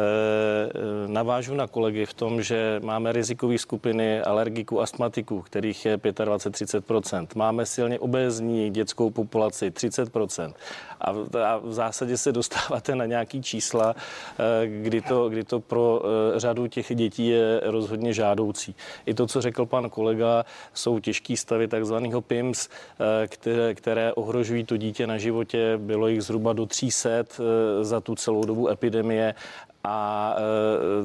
navážu na kolegy v tom, že máme rizikové skupiny alergiků, astmatiků, kterých je 25-30%. Máme silně obézní dětskou populaci 30% a, a v zásadě se dostáváte na nějaký čísla, eh, kdy to, kdy to pro eh, řadu těch dětí je rozhodně žádoucí. I to, co řekl pan kolega, jsou těžký stavy takzvaného PIMS, eh, které, které ohrožují to dítě na životě. Bylo jich zhruba do 300 za tu celou dobu epidemie a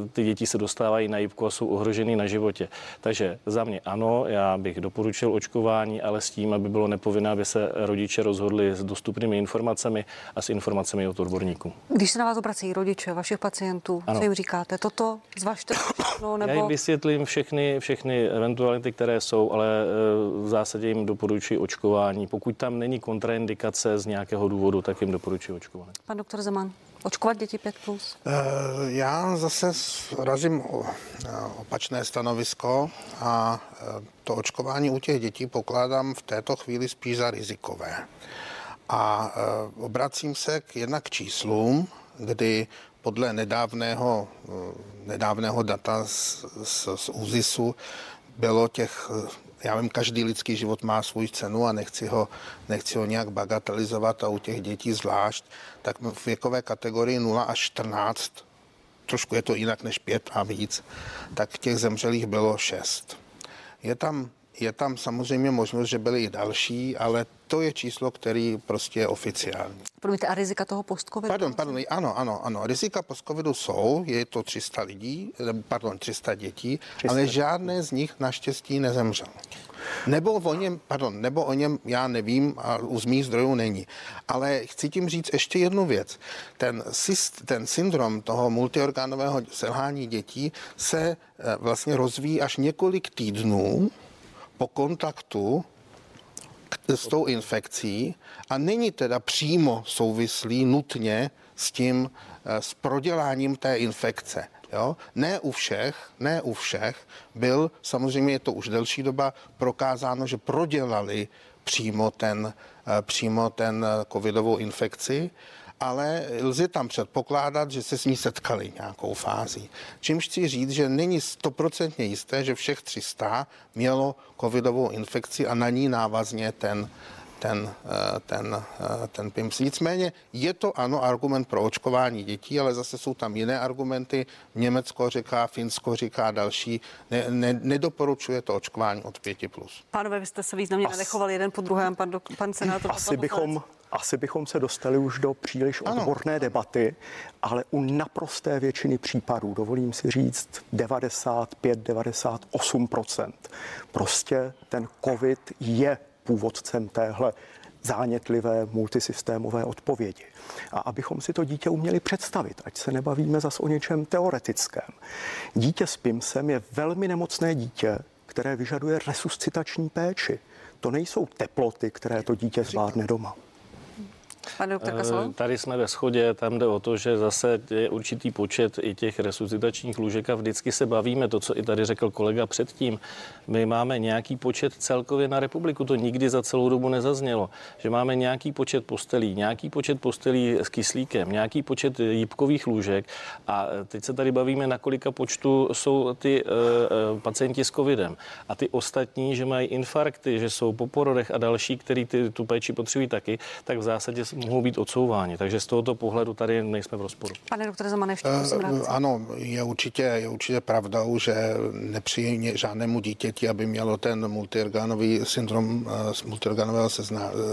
e, ty děti se dostávají na jibku a jsou ohroženy na životě. Takže za mě ano, já bych doporučil očkování, ale s tím, aby bylo nepovinné, aby se rodiče rozhodli s dostupnými informacemi a s informacemi od odborníků. Když se na vás obrací rodiče vašich pacientů, ano. co jim říkáte? Toto zvažte no, nebo... Já jim vysvětlím všechny, všechny eventuality, které jsou, ale e, v zásadě jim doporučuji očkování. Pokud tam není kontraindikace z nějakého důvodu, tak jim doporučuji očkování. Pan doktor Zeman. Očkovat děti 5 plus? Eh, já zase razím opačné stanovisko a eh, to očkování u těch dětí pokládám v této chvíli spíš za rizikové. A eh, obracím se k jednak k číslům, kdy podle nedávného, nedávného data z, z, z ÚZISu bylo těch já vím, každý lidský život má svůj cenu a nechci ho, nechci ho nějak bagatelizovat a u těch dětí zvlášť, tak v věkové kategorii 0 až 14, trošku je to jinak než 5 a víc, tak těch zemřelých bylo 6. Je tam je tam samozřejmě možnost, že byly i další, ale to je číslo, který prostě je oficiální. Promiňte, a rizika toho post-covidu? Pardon, pardon, ano, ano, ano. Rizika post-covidu jsou, je to 300 lidí, pardon, 300 dětí, 300. ale žádné z nich naštěstí nezemřelo. Nebo o něm, pardon, nebo o něm já nevím a u z mých zdrojů není. Ale chci tím říct ještě jednu věc. Ten, ten syndrom toho multiorgánového selhání dětí se eh, vlastně rozvíjí až několik týdnů po kontaktu s tou infekcí a není teda přímo souvislý nutně s tím, eh, s proděláním té infekce. Jo? Ne u všech, ne u všech byl, samozřejmě je to už delší doba, prokázáno, že prodělali přímo ten, eh, přímo ten eh, covidovou infekci, ale lze tam předpokládat, že se s ní setkali nějakou fází. Čímž chci říct, že není stoprocentně jisté, že všech 300 mělo covidovou infekci a na ní návazně ten ten, eh, ten, eh, ten PIMS. Nicméně je to ano argument pro očkování dětí, ale zase jsou tam jiné argumenty. Německo říká, Finsko říká další. Ne, ne, nedoporučuje to očkování od 5+. Plus. Pánové, vy jste se významně As... nadechovali jeden po druhém, pan, do, pan senátor. Asi bychom, asi bychom se dostali už do příliš odborné ano. debaty, ale u naprosté většiny případů, dovolím si říct 95-98%, prostě ten COVID je původcem téhle zánětlivé multisystémové odpovědi. A abychom si to dítě uměli představit, ať se nebavíme zas o něčem teoretickém. Dítě s PIMSem je velmi nemocné dítě, které vyžaduje resuscitační péči. To nejsou teploty, které to dítě zvládne doma. Pane doktor Eh? Tady jsme ve shodě, tam jde o to, že zase je určitý počet i těch resuscitačních lůžek a vždycky se bavíme, to, co i tady řekl kolega předtím, my máme nějaký počet celkově na republiku, to nikdy za celou dobu nezaznělo, že máme nějaký počet postelí, nějaký počet postelí s kyslíkem, nějaký počet jípkových lůžek a teď se tady bavíme, na kolika počtu jsou ty uh, pacienti s covidem. A ty ostatní, že mají infarkty, že jsou po porodech a další, který ty, tu péči potřebují taky, tak v zásadě mohou být odsouváni. Takže z tohoto pohledu tady nejsme v rozporu. Pane doktore Zamane, ještě prosím Uh, reakci. ano, je určitě, je určitě pravdou, že nepřijde žádnému dítěti, aby mělo ten multiorganový syndrom uh, multiorganového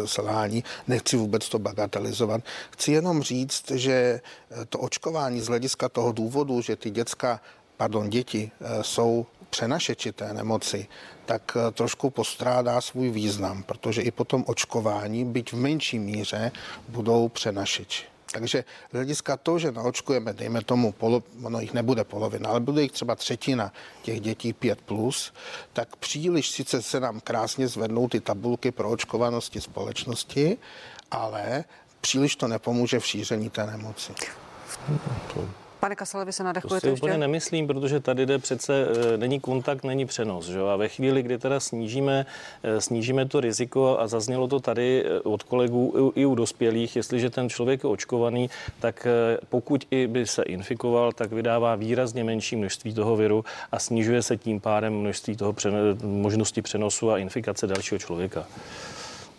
selhání. Nechci vůbec to bagatelizovat. Chci jenom říct, že eh, to očkování z hlediska toho důvodu, že ty děcka, pardon, děti uh, jsou přenašeči té nemoci, tak eh, trošku postrádá svůj význam, protože i po tom očkování, byť v menší míře, budou přenašeči. Takže z hlediska toho, že naočkujeme, dejme tomu, polo, ono jich nebude polovina, ale bude jich třeba třetina těch dětí 5+, plus, tak příliš sice se nám krásně zvednou ty tabulky pro očkovanosti společnosti, ale příliš to nepomůže v šíření té nemoci. Pane Kasale, vy se To nadechujete si ještě? úplně nemyslím, protože tady jde přece, eh, není kontakt, není přenos. Že? jo? A ve chvíli, kdy teda snížíme, eh, snížíme to riziko, a zaznělo to tady eh, od kolegů i u dospělých, jestliže ten člověk je očkovaný, tak pokud i by se infikoval, tak vydává výrazně menší množství toho viru a snižuje se tím pádem množství toho přene, možnosti přenosu a infikace dalšího člověka.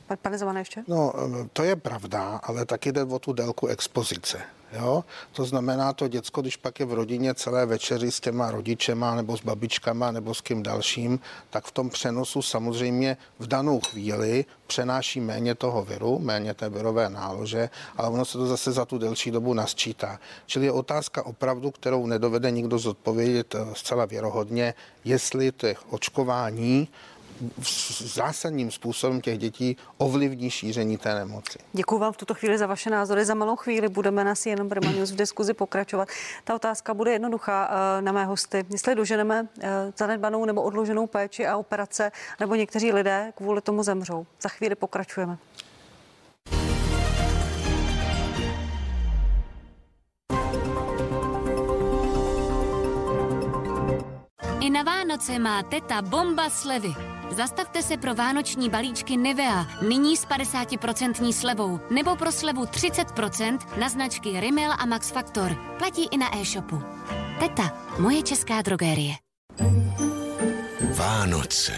Pa- Pane Zamane, ještě? No, to je pravda, ale taky jde o tu délku expozice. Jo? To znamená, to děcko, když pak je v rodině celé večeři s těma rodičema nebo s babičkama nebo s kým dalším, tak v tom přenosu samozřejmě v danou chvíli přenáší méně toho viru, méně té virové nálože, ale ono se to zase za tu delší dobu nasčítá. Čili je otázka opravdu, kterou nedovede nikdo zodpovědět eh, zcela věrohodně, jestli těch očkování zásadním způsobem těch dětí ovlivní šíření té nemoci. Děkuji vám v tuto chvíli za vaše názory. Za malou chvíli budeme na CNN Prima News v diskuzi pokračovat. Ta otázka bude jednoduchá eh, na mé hosty. Jestli doženeme eh, zanedbanou nebo odloženou péči a operace, nebo někteří lidé kvůli tomu zemřou. Za chvíli pokračujeme. I na Vánoce má teta bomba slevy. Zastavte se pro vánoční balíčky Nivea, nyní s 50% slevou, nebo pro slevu 30% na značky Rimmel a Max Factor. Platí i na e-shopu. Teta, moje česká drogérie. Vánoce.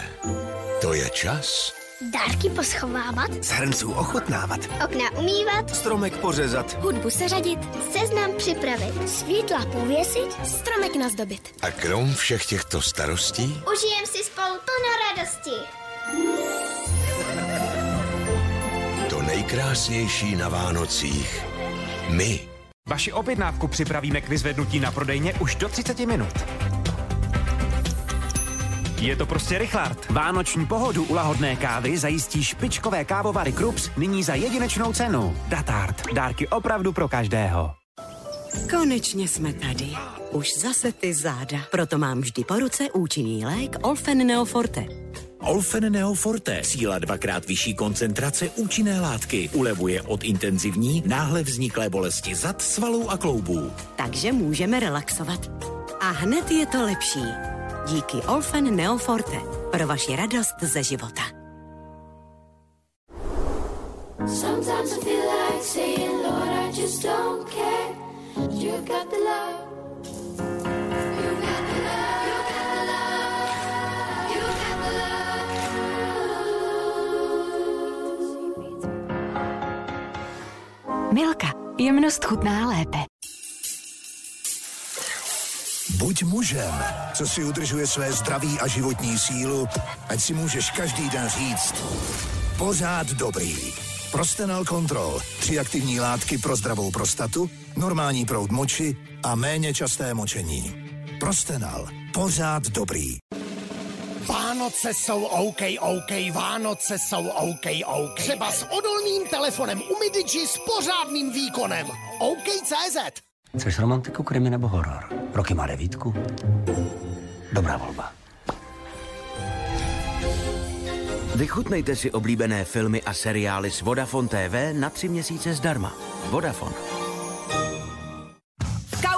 To je čas Dárky poschovávat, z hrnců ochutnávat, okna umývat, stromek pořezat Hudbu seřadit, seznam připravit, světla pověsit, stromek nazdobit. a krom všech těchto starostí Užijem si spolu plno radosti. to nejkrásnější na Vánocích. My. Vaši objednávku připravíme k vyzvednutí na prodejně už do 30 minut. Je to prostě Richard. Vánoční pohodu u lahodné kávy zajistí špičkové kávovary Krups nyní za jedinečnou cenu. Datart. Dárky opravdu pro každého. Konečně jsme tady. Už zase ty záda. Proto mám vždy po ruce účinný lék Olfen Neoforte. Olfen Neoforte, síla dvakrát vyšší koncentrace účinné látky, ulevuje od intenzivní, náhle vzniklé bolesti zad, svalů a kloubů. Takže můžeme relaxovat. A hned je to lepší. Díky Olfen Neoforte. Pro vaši radost ze života. Sometimes I feel like saying, Lord, I just don't care. You got the love. You got the love. You got the love. You got the Milka. Jemnost chutná lépe. Buď mužem, co si udržuje své zdraví a životní sílu, ať si můžeš každý den říct pořád dobrý. Prostenal Control. Tři aktivní látky pro zdravou prostatu, normální proud moči a méně časté močení. Prostenal. Pořád dobrý. Vánoce jsou OK, OK, Vánoce jsou OK, OK. Třeba s odolným telefonem u Midigi s pořádným výkonem. OK.cz Chceš romantiku, krimi nebo horor? Roky má devítku. Dobrá volba. Vychutnejte si oblíbené filmy a seriály s Vodafone TV na tři měsíce zdarma. Vodafone.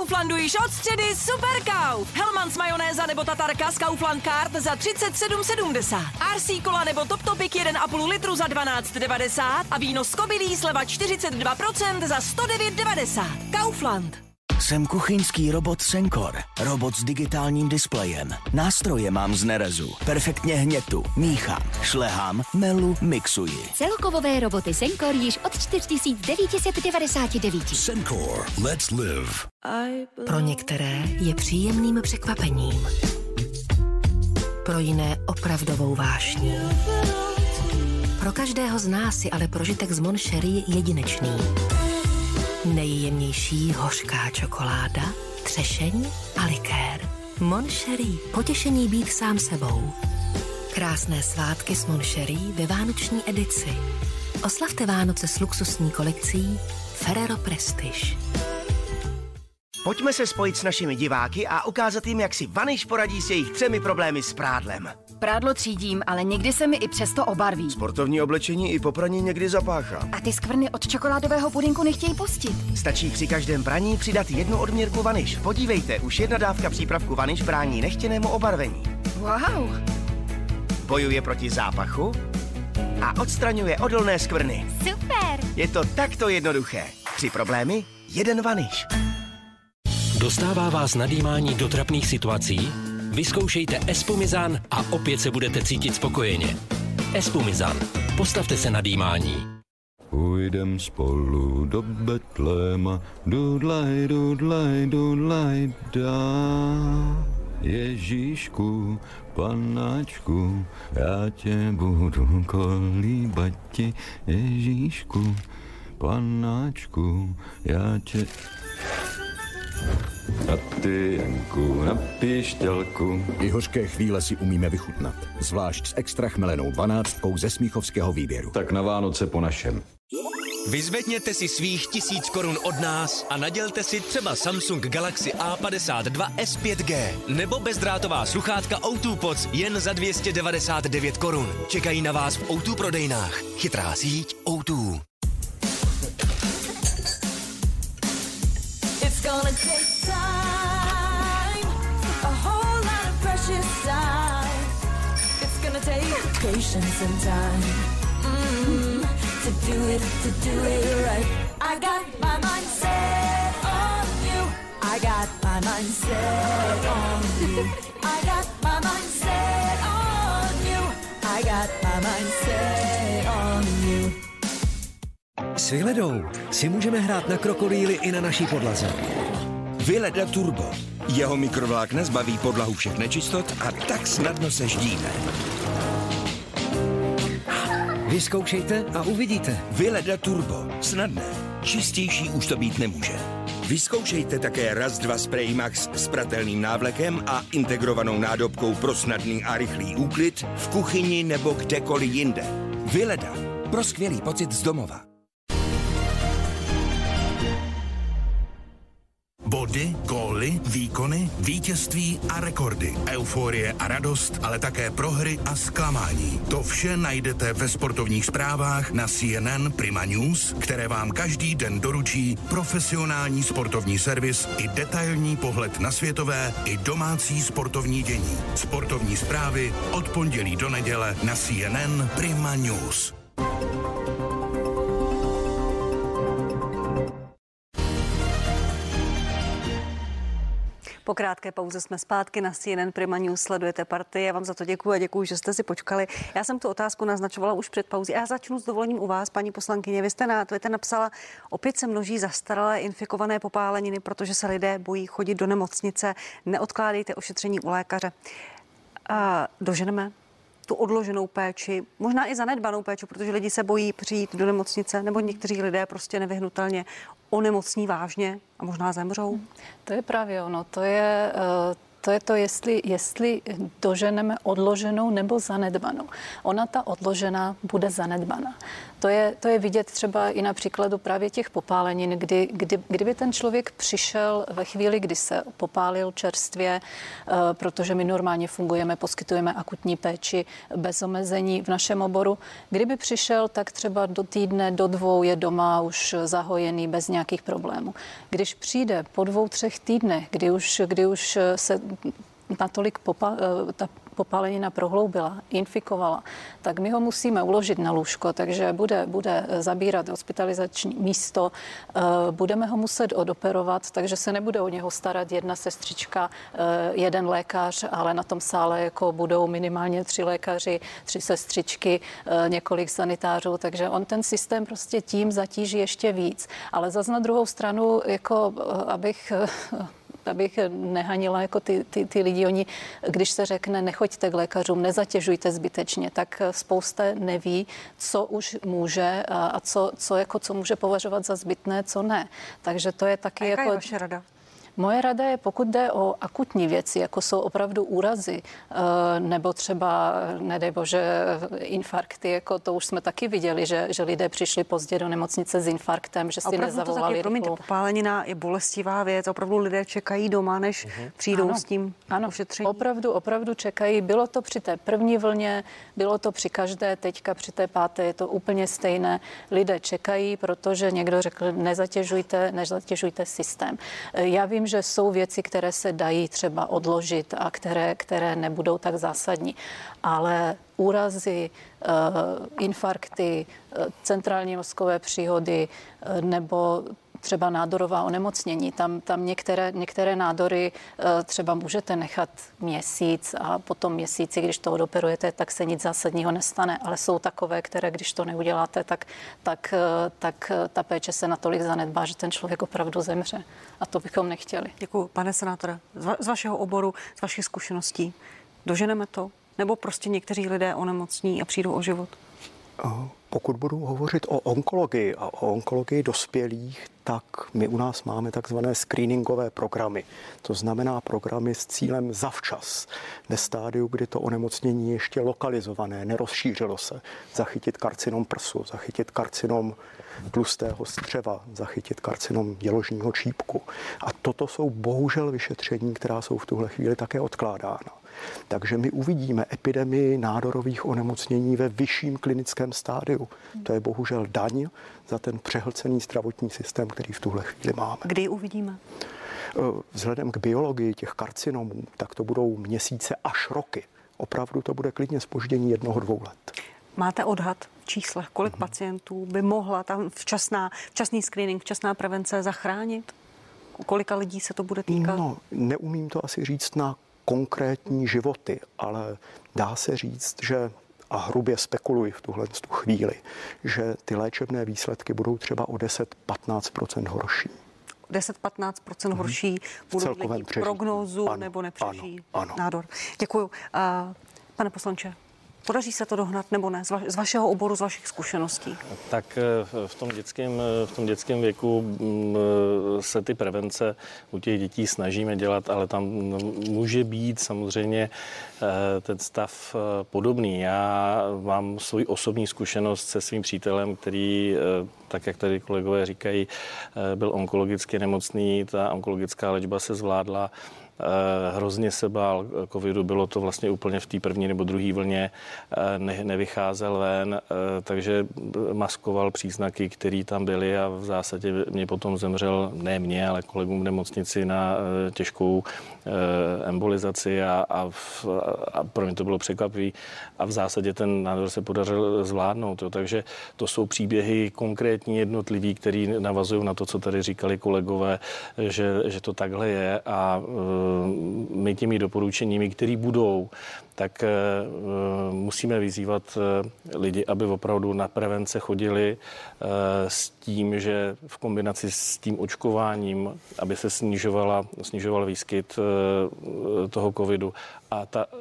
V Kauflandu již od středy Super Kauf. Hellmann's majonéza nebo tatarka z Kaufland Card za 37,70. RC kola nebo Top Topic 1,5 litru za 12,90 a víno z Kobylí sleva 42% za 109,90. Kaufland. Jsem kuchyňský robot Senkor. Robot s digitálním displejem. Nástroje mám z nerezu. Perfektně hnětu, míchám, šlehám, melu, mixuji. Celkovové roboty Senkor již od 4999. Senkor, let's live. Pro některé je příjemným překvapením. Pro jiné opravdovou vášní. Pro každého z nás je ale prožitek z Moncherie jedinečný. Nejjemnější hořká čokoláda, třešení a likér. Moncherie. Potěšení být sám sebou. Krásné svátky s Moncherie ve vánoční edici. Oslavte Vánoce s luxusní kolekcí Ferrero Prestige. Pojďme se spojit s našimi diváky a ukázat jim, jak si Vaniš poradí s jejich třemi problémy s prádlem. Prádlo třídím, ale někdy se mi i přesto obarví. Sportovní oblečení i po praní někdy zapáchá. A ty skvrny od čokoládového pudinku nechtějí pustit. Stačí při každém praní přidat jednu odměrku Vaniš. Podívejte, už jedna dávka přípravku Vaniš brání nechtěnému obarvení. Wow. Bojuje proti zápachu a odstraňuje odolné skvrny. Super. Je to takto jednoduché. Tři problémy, jeden Vaniš. Dostává vás nadýmání do trapných situací? Vyzkoušejte Espumizan a opět se budete cítit spokojeně. Espumizan. Postavte se nadýmání. Půjdem spolu do Betléma, dudlaj, dudlaj, dudlaj, dá. Ježíšku, panáčku, já tě budu kolíbat ti, Ježíšku, panáčku, já tě... Na ty, Janku, na pištělku. I hořké chvíle si umíme vychutnat. Zvlášť s extra chmelenou dvanáctkou ze Smíchovského výběru. Tak na Vánoce po našem. Vyzvedněte si svých tisíc korun od nás a nadělte si třeba Samsung Galaxy A52 S5G nebo bezdrátová sluchátka O2 Pods jen za 299 korun. Čekají na vás v O2 prodejnách. Chytrá síť O2. S Vyledou si můžeme hrát na krokodýly i na naší podlaze. Vyleda Turbo. Jeho mikrovlákna zbaví podlahu všech nečistot a tak snadno se ždíme. Vyzkoušejte a uvidíte. Vyleda Turbo. Snadné. Čistější už to být nemůže. Vyzkoušejte také Raz 2 Spray Max s pratelným návlekem a integrovanou nádobkou pro snadný a rychlý úklid v kuchyni nebo kdekoliv jinde. Vyleda. Pro skvělý pocit z domova. Body, góly, výkony, vítězství a rekordy, euforie a radost, ale také prohry a zklamání. To vše najdete ve sportovních zprávách na CNN Prima News, které vám každý den doručí profesionální sportovní servis i detailní pohled na světové i domácí sportovní dění. Sportovní zprávy od pondělí do neděle na CNN Prima News. Po krátké pauze jsme zpátky na CNN Prima News, sledujete partii. Já vám za to děkuji a děkuji, že jste si počkali. Já jsem tu otázku naznačovala už před pauzí. Já začnu s dovolením u vás, paní poslankyně. Vy jste na Twitter napsala, opět se množí zastaralé infikované popáleniny, protože se lidé bojí chodit do nemocnice. Neodkládejte ošetření u lékaře. A doženeme tu odloženou péči, možná i zanedbanou péči, protože lidi se bojí přijít do nemocnice, nebo někteří lidé prostě nevyhnutelně onemocní vážně a možná zemřou. To je právě ono. To je uh, to je to, jestli, jestli doženeme odloženou nebo zanedbanou. Ona ta odložená bude zanedbaná. To je, to je vidět třeba i na příkladu právě těch popálenin, kdy, kdy, kdyby ten člověk přišel ve chvíli, kdy se popálil čerstvě, eh, protože my normálně fungujeme, poskytujeme akutní péči bez omezení v našem oboru. Kdyby přišel, tak třeba do týdne, do dvou je doma už zahojený bez nějakých problémů. Když přijde po dvou, třech týdnech, kdy už, kdy už se natolik popa, eh, ta popálenina prohloubila, infikovala, tak my ho musíme uložit na lůžko, takže bude, bude zabírat hospitalizační místo, eh, budeme ho muset odoperovat, takže se nebude o něho starat jedna sestřička, eh, jeden lékař, ale na tom sále jako budou minimálně tři lékaři, tři sestřičky, eh, několik sanitářů, takže on ten systém prostě tím zatíží ještě víc. Ale zase na druhou stranu, jako abych abych nehanila jako ty, ty, ty lidi. Oni, když se řekne, nechoďte k lékařům, nezatěžujte zbytečně, tak spousta neví, co už může a, co, co, jako, co může považovat za zbytné, co ne. Takže to je taky A jaká jako... je vaše rada? Moje rada je, pokud jde o akutní věci, jako jsou opravdu úrazy, eh, nebo třeba, nedej bože, infarkty, jako to už jsme taky viděli, že, že lidé přišli pozdě do nemocnice s infarktem, že si opravdu to nezavolali taky, promiňte, popálenina je bolestivá věc, opravdu lidé čekají doma, než přijdou Ano. s tím ano, ošetřením. Opravdu, opravdu čekají. Bylo to při té první vlně, bylo to při každé, teďka při té páté je to úplně stejné. Lidé čekají, protože někdo řekl, nezatěžujte, nezatěžujte systém. E, Já vím, že jsou věci, které se dají třeba odložit a které, které nebudou tak zásadní, ale úrazy, eh, infarkty, eh, centrální mozkové příhody eh, nebo třeba nádorová onemocnění. Tam, tam některé, některé nádory eh, třeba můžete nechat měsíc a potom měsíci, když to odoperujete, tak se nic zásadního nestane. Ale jsou takové, které, když to neuděláte, tak, tak, eh, tak eh, ta péče se natolik zanedbá, že ten člověk opravdu zemře. A to bychom nechtěli. Děkuji, pane senátore. Z, va- z vašeho oboru, z vašich zkušeností, doženeme to? Nebo prostě někteří lidé onemocní a přijdou o život? Pokud budu hovořit o onkologii a o onkologii dospělých, tak my u nás máme takzvané screeningové programy. To znamená programy s cílem zavčas, ve stádiu, kdy to onemocnění je ještě lokalizované, nerozšířilo se, zachytit karcinom prsu, zachytit karcinom tlustého střeva, zachytit karcinom děložního čípku. A toto jsou bohužel vyšetření, která jsou v tuhle chvíli také odkládána. Takže my uvidíme epidemii nádorových onemocnění ve vyšším klinickém stádiu. To je bohužel daň za ten přehlcený zdravotní systém, který v tuhle chvíli máme. Kdy ji uvidíme? Eh, Vzhledem k biologii těch karcinomů, tak to budou měsíce až roky. Opravdu to bude klidně spoždění jednoho, dvou let. Máte odhad v číslech, kolik pacientů by mohla tam včasná, včasný screening, včasná prevence zachránit? Kolika lidí se to bude týkat? No, neumím to asi říct na konkrétní životy, ale dá se říct, že a hrubě spekuluji v tuhle tu chvíli, že ty léčebné výsledky budou třeba o 10-15% horší. 10-15% horší budou Mhm. lidi prognózu Ano, nebo nepřežijí ano, ano. nádor. Děkuju. Uh, pane poslanče, podaří se to dohnat nebo ne? Z, va- z vašeho oboru, z vašich zkušeností. Tak eh, v tom dětském, eh, v tom dětském věku mm, eh, se ty prevence u těch dětí snažíme dělat, ale tam mm, může být samozřejmě ten stav podobný. Já mám svoji osobní zkušenost se svým přítelem, který, tak jak tady kolegové říkají, byl onkologicky nemocný, ta onkologická léčba se zvládla. Eh, Hrozně se bál covidu, bylo to vlastně úplně v té první nebo druhé vlně, eh, ne, nevycházel ven, eh, takže maskoval příznaky, které tam byly a v zásadě mě potom zemřel, ne mě, ale kolegům v nemocnici na těžkou embolizaci a, a, v, a pro mě to bylo překvapivý a v zásadě ten nádor se podařil zvládnout. Jo. Takže to jsou příběhy konkrétní jednotlivý, který navazují na to, co tady říkali kolegové, že, že to takhle je a my těmi doporučeními, které budou, tak eh, musíme vyzývat eh, lidi, aby opravdu na prevence chodili eh, s tím, že v kombinaci s tím očkováním, aby se snižovala, snižoval výskyt eh, toho covidu. A ta eh,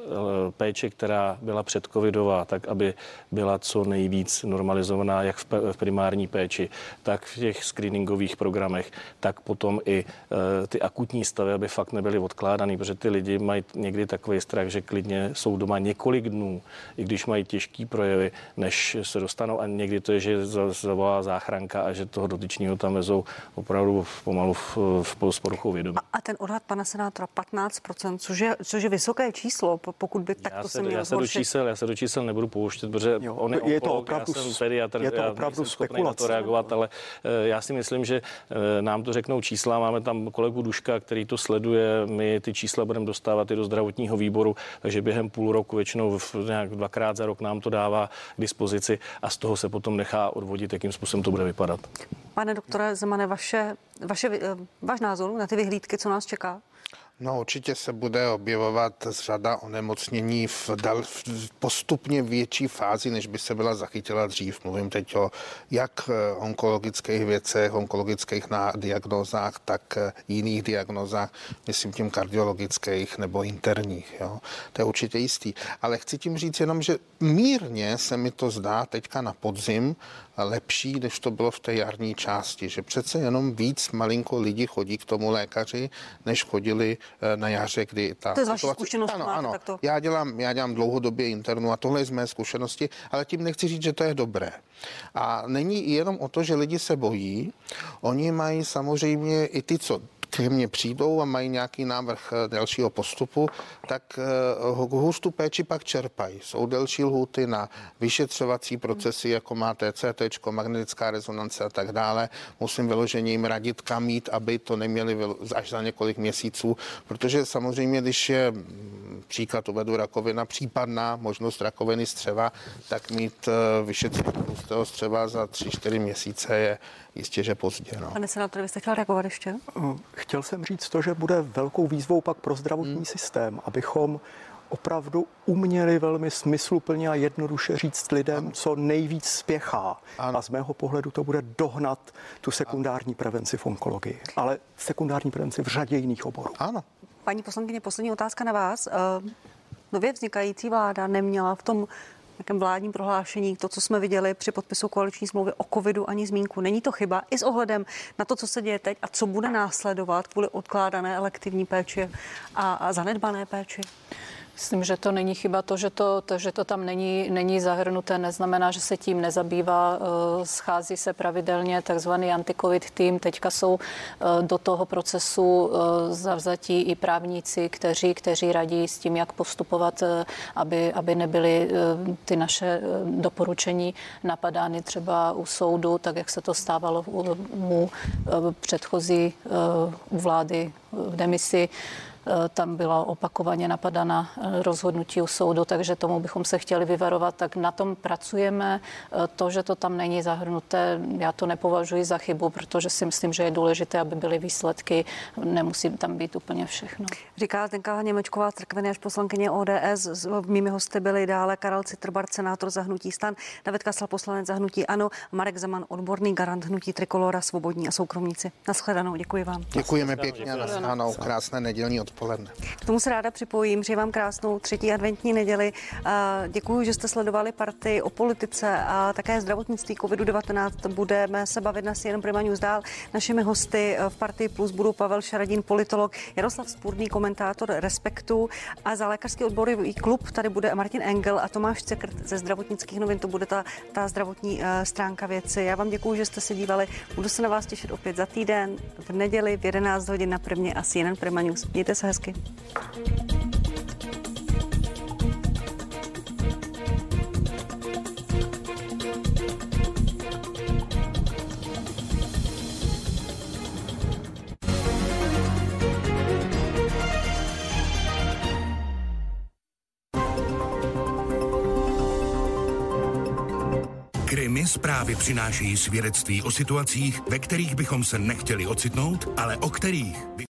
péče, která byla předcovidová, tak aby byla co nejvíc normalizovaná, jak v primární péči, tak v těch screeningových programech, tak potom i eh, ty akutní stavy, aby fakt nebyly odkládaný, protože ty lidi mají někdy takový strach, že klidně jsou doma několik dnů, i když mají těžký projevy, než se dostanou a někdy to je, že za- zavolá záchranka a že toho dotyčního tam vezou opravdu v- pomalu v, v, s poruchou vědomí. A ten odhad pana senátora 15%, což je, což je vysoké číslo, po- pokud by Já takto se, se měl já, se do čísel, já se do čísel nebudu pouštět, protože jo, on je, je to opravdu já jsem pediatr, je to já opravdu schopný na to reagovat, ale eh, já si myslím, že eh, nám to řeknou čísla. Máme tam kolegu Duška, který to sleduje. My ty čísla budeme dostávat i do zdravotního výboru, takže během půl roku, většinou v, nějak dvakrát za rok nám to dává k dispozici a z toho se potom nechá odvodit, jakým způsobem to bude vypadat. Pane doktore Zemane, vaše, vaše, eh, váš názor na ty vyhlídky, co nás čeká? No určitě se bude objevovat řada onemocnění v, dal, v postupně větší fázi, než by se byla zachytila dřív. Mluvím teď o jak eh, onkologických věcech, onkologických diagnózách, tak eh, jiných diagnózách, myslím tím kardiologických nebo interních. Jo. To je určitě jistý. Ale chci tím říct jenom, že mírně se mi to zdá teďka na podzim lepší, než to bylo v té jarní části, že přece jenom víc malinko lidi chodí k tomu lékaři, než chodili eh, na jaře, kdy ta To je situace- zkušenosti, Ano, máte ano. takto? Já dělám, já dělám dlouhodobě internu a tohle je z mé zkušenosti, ale tím nechci říct, že to je dobré. A není jenom o to, že lidi se bojí, oni mají samozřejmě i ty, co ke mně přijdou a mají nějaký návrh eh, dalšího postupu, tak eh, hůř tu péči pak čerpají. Jsou delší lhuty na vyšetřovací procesy, jako má TCT, magnetická rezonance a tak dále. Musím vyloženě jim radit, kam jít, aby to neměli až za několik měsíců, protože samozřejmě, když je mm, příklad uvedu rakovina, případná možnost rakoviny střeva, tak mít eh, vyšetření tlustého střeva za 3-4 měsíce je jistě, že pozdě. No. Pane senátore, vy jste chtěl reagovat ještě? Chtěl jsem říct to, že bude velkou výzvou pak pro zdravotní hmm. systém, abychom opravdu uměli velmi smysluplně a jednoduše říct lidem, co nejvíc spěchá. A z mého pohledu to bude dohnat tu sekundární prevenci v onkologii, ale sekundární prevenci v řadě jiných oborů. Ano. Paní poslankyně, poslední otázka na vás. Eh, Nově vznikající vláda neměla v tom nějakém vládním prohlášení to, co jsme viděli při podpisu koaliční smlouvy o covidu, ani zmínku. Není to chyba i s ohledem na to, co se děje teď a co bude následovat kvůli odkládané elektivní péči a, a zanedbané péči? Myslím, že to není chyba. To, že to, to, že to tam není, není zahrnuté, neznamená, že se tím nezabývá. Eh, Schází se pravidelně takzvaný anti-covid tým. Teďka jsou eh, do toho procesu eh, zavzatí i právníci, kteří, kteří radí s tím, jak postupovat, aby, aby nebyly ty naše doporučení napadány třeba u soudu, tak jak se to stávalo u, u předchozí u vlády v demisi. Eh, Tam byla opakovaně napadana eh, rozhodnutí u soudu, takže tomu bychom se chtěli vyvarovat. Tak na tom pracujeme. Eh, To, že to tam není zahrnuté, já to nepovažuji za chybu, protože si myslím, že je důležité, aby byly výsledky. Nemusí tam být úplně všechno. Říká Zdenka Němečková z Trkveny až poslankyně ODS. S- Mými hosty byli dále Karel Citrbar, senátor za hnutí stan, David Kasla, poslanec za hnutí ANO, Marek Zeman, odborný garant hnutí Trikolora, svobodní a soukromníci. Naschledanou, děkuji vám. Děkujeme pěkně a nashledanou. Krásné nedělní odpoledne. K tomu se ráda připojím, přeji vám krásnou třetí adventní neděli. Děkuji, že jste sledovali partii o politice a také zdravotnictví COVID-19. Budeme se bavit na CNN Prima News dál. Našimi hosty v partii Plus budou Pavel Šaradín, politolog, Jaroslav Spurný, komentátor Respektu a za lékařský odborový klub tady bude Martin Engel a Tomáš Cekrt ze zdravotnických novin. To bude ta, ta zdravotní eh, stránka věci. Já vám děkuji, že jste se dívali. Budu se na vás těšit opět za týden v neděli v 11 hodin na prvně a CNN Prima News. Mějte se hezky. Zprávy přinášejí svědectví o situacích, ve kterých bychom se nechtěli ocitnout, ale o kterých by